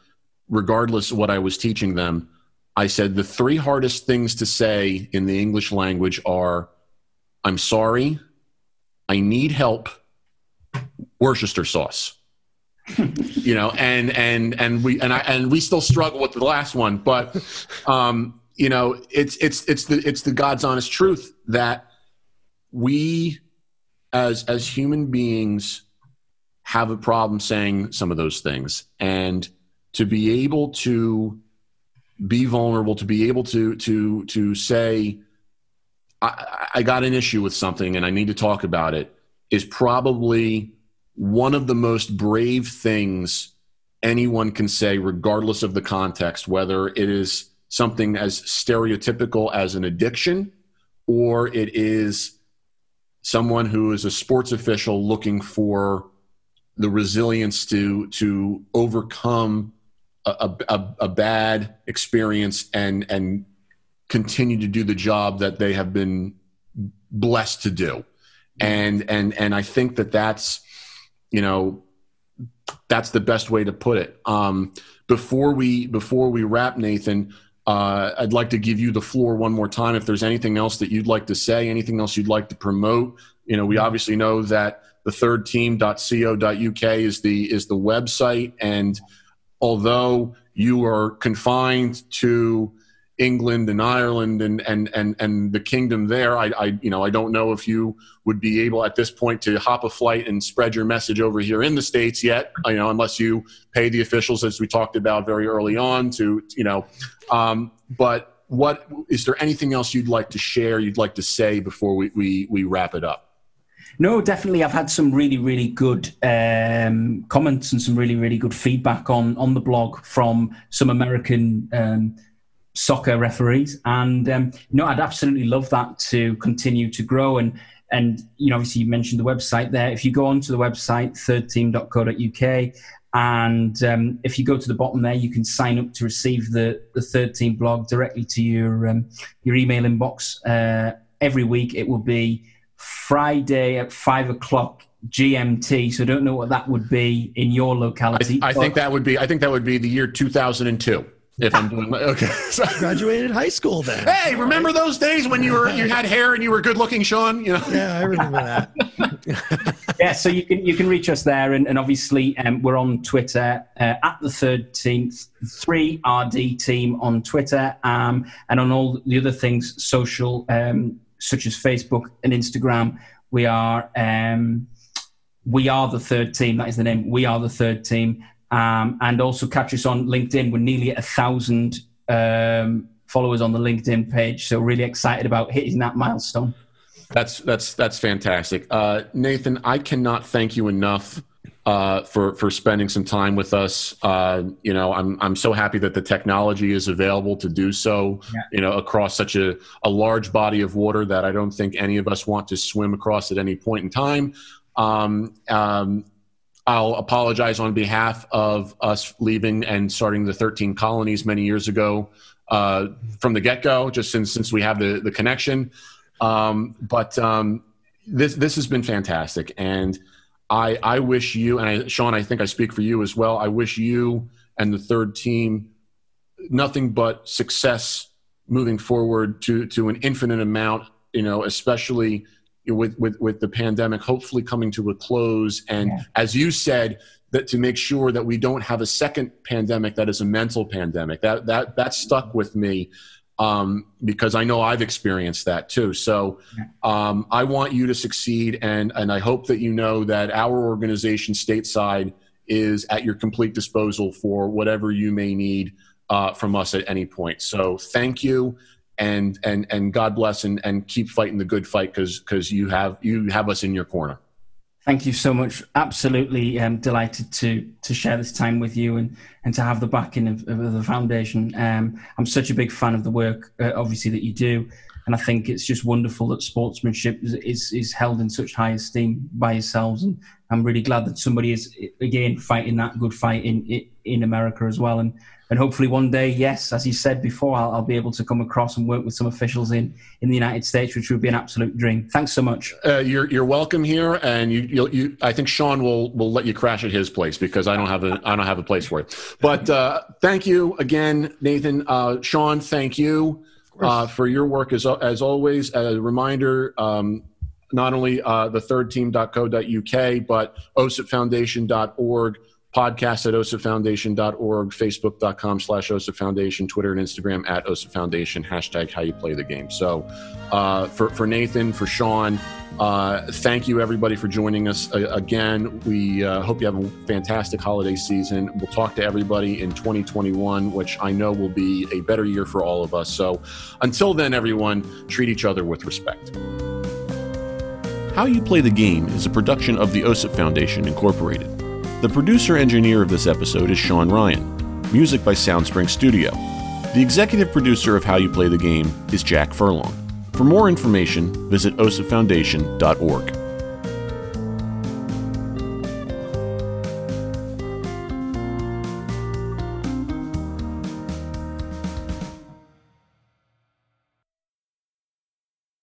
regardless of what I was teaching them, I said the three hardest things to say in the English language are I'm sorry, I need help, Worcester sauce. you know, and and and we and I and we still struggle with the last one, but um, you know, it's it's it's the it's the God's honest truth that we as as human beings have a problem saying some of those things and to be able to be vulnerable to be able to to to say I, I got an issue with something and i need to talk about it is probably one of the most brave things anyone can say regardless of the context whether it is something as stereotypical as an addiction or it is someone who is a sports official looking for the resilience to to overcome a, a, a, bad experience and and continue to do the job that they have been blessed to do and and and i think that that's you know that's the best way to put it um before we before we wrap nathan uh, I'd like to give you the floor one more time. If there's anything else that you'd like to say, anything else you'd like to promote, you know, we obviously know that the third is the is the website, and although you are confined to England and Ireland and and and and the kingdom there. I, I you know I don't know if you would be able at this point to hop a flight and spread your message over here in the states yet. You know unless you pay the officials as we talked about very early on to you know. Um, but what is there anything else you'd like to share? You'd like to say before we we, we wrap it up? No, definitely. I've had some really, really good um, comments and some really, really good feedback on on the blog from some American um, soccer referees. And um, know, I'd absolutely love that to continue to grow. And and you know, obviously, you mentioned the website there. If you go onto the website thirdteam.co.uk, and um, if you go to the bottom there, you can sign up to receive the the third team blog directly to your um, your email inbox uh, every week. It will be Friday at five o'clock GMT. So I don't know what that would be in your locality. I, I think that would be. I think that would be the year two thousand and two if I'm doing okay. Graduated high school then. Hey, remember those days when you were you had hair and you were good looking, Sean? You know? Yeah, I remember that. yeah, so you can you can reach us there, and, and obviously um, we're on Twitter uh, at the third team, three RD team on Twitter, um, and on all the other things social um, such as Facebook and Instagram. We are. Um, we are the third team. That is the name. We are the third team um, and also catch us on LinkedIn. We're nearly at a thousand um, followers on the LinkedIn page, so really excited about hitting that milestone. That's that's that's fantastic, uh, Nathan. I cannot thank you enough uh, for for spending some time with us. Uh, you know, I'm I'm so happy that the technology is available to do so. Yeah. You know, across such a a large body of water that I don't think any of us want to swim across at any point in time. Um, um, I'll apologize on behalf of us leaving and starting the 13 colonies many years ago uh, from the get go, just since, since we have the, the connection. Um, but um, this, this has been fantastic. And I, I wish you, and I, Sean, I think I speak for you as well. I wish you and the third team nothing but success moving forward to, to an infinite amount, you know, especially with with with the pandemic hopefully coming to a close, and yeah. as you said, that to make sure that we don't have a second pandemic that is a mental pandemic. That that that stuck with me um, because I know I've experienced that too. So um, I want you to succeed, and and I hope that you know that our organization stateside is at your complete disposal for whatever you may need uh, from us at any point. So thank you, and and and God bless, and and keep fighting the good fight because because you have you have us in your corner. Thank you so much. Absolutely um, delighted to to share this time with you and and to have the backing of, of the foundation. Um, I'm such a big fan of the work, uh, obviously that you do, and I think it's just wonderful that sportsmanship is, is, is held in such high esteem by yourselves. And I'm really glad that somebody is again fighting that good fight in in America as well. And and hopefully one day, yes, as you said before, I'll, I'll, be able to come across and work with some officials in, in the United States, which would be an absolute dream. Thanks so much. Uh, you're you're welcome here, and you, you you I think Sean will will let you crash at his place because I don't have a I don't have a place for it. But uh, thank you again, Nathan. Uh, Sean, thank you uh, for your work as as always. A reminder. Um, not only uh, the third team.co.uk, but osipfoundation.org podcast at osipfoundation.org, facebook.com slash osafoundation, Twitter and Instagram at osafoundation, hashtag how you play the game. So uh, for, for Nathan, for Sean, uh, thank you everybody for joining us uh, again. We uh, hope you have a fantastic holiday season. We'll talk to everybody in 2021, which I know will be a better year for all of us. So until then, everyone, treat each other with respect. How You Play the Game is a production of the OSIP Foundation, Incorporated. The producer engineer of this episode is Sean Ryan. Music by Soundspring Studio. The executive producer of How You Play the Game is Jack Furlong. For more information, visit osipfoundation.org.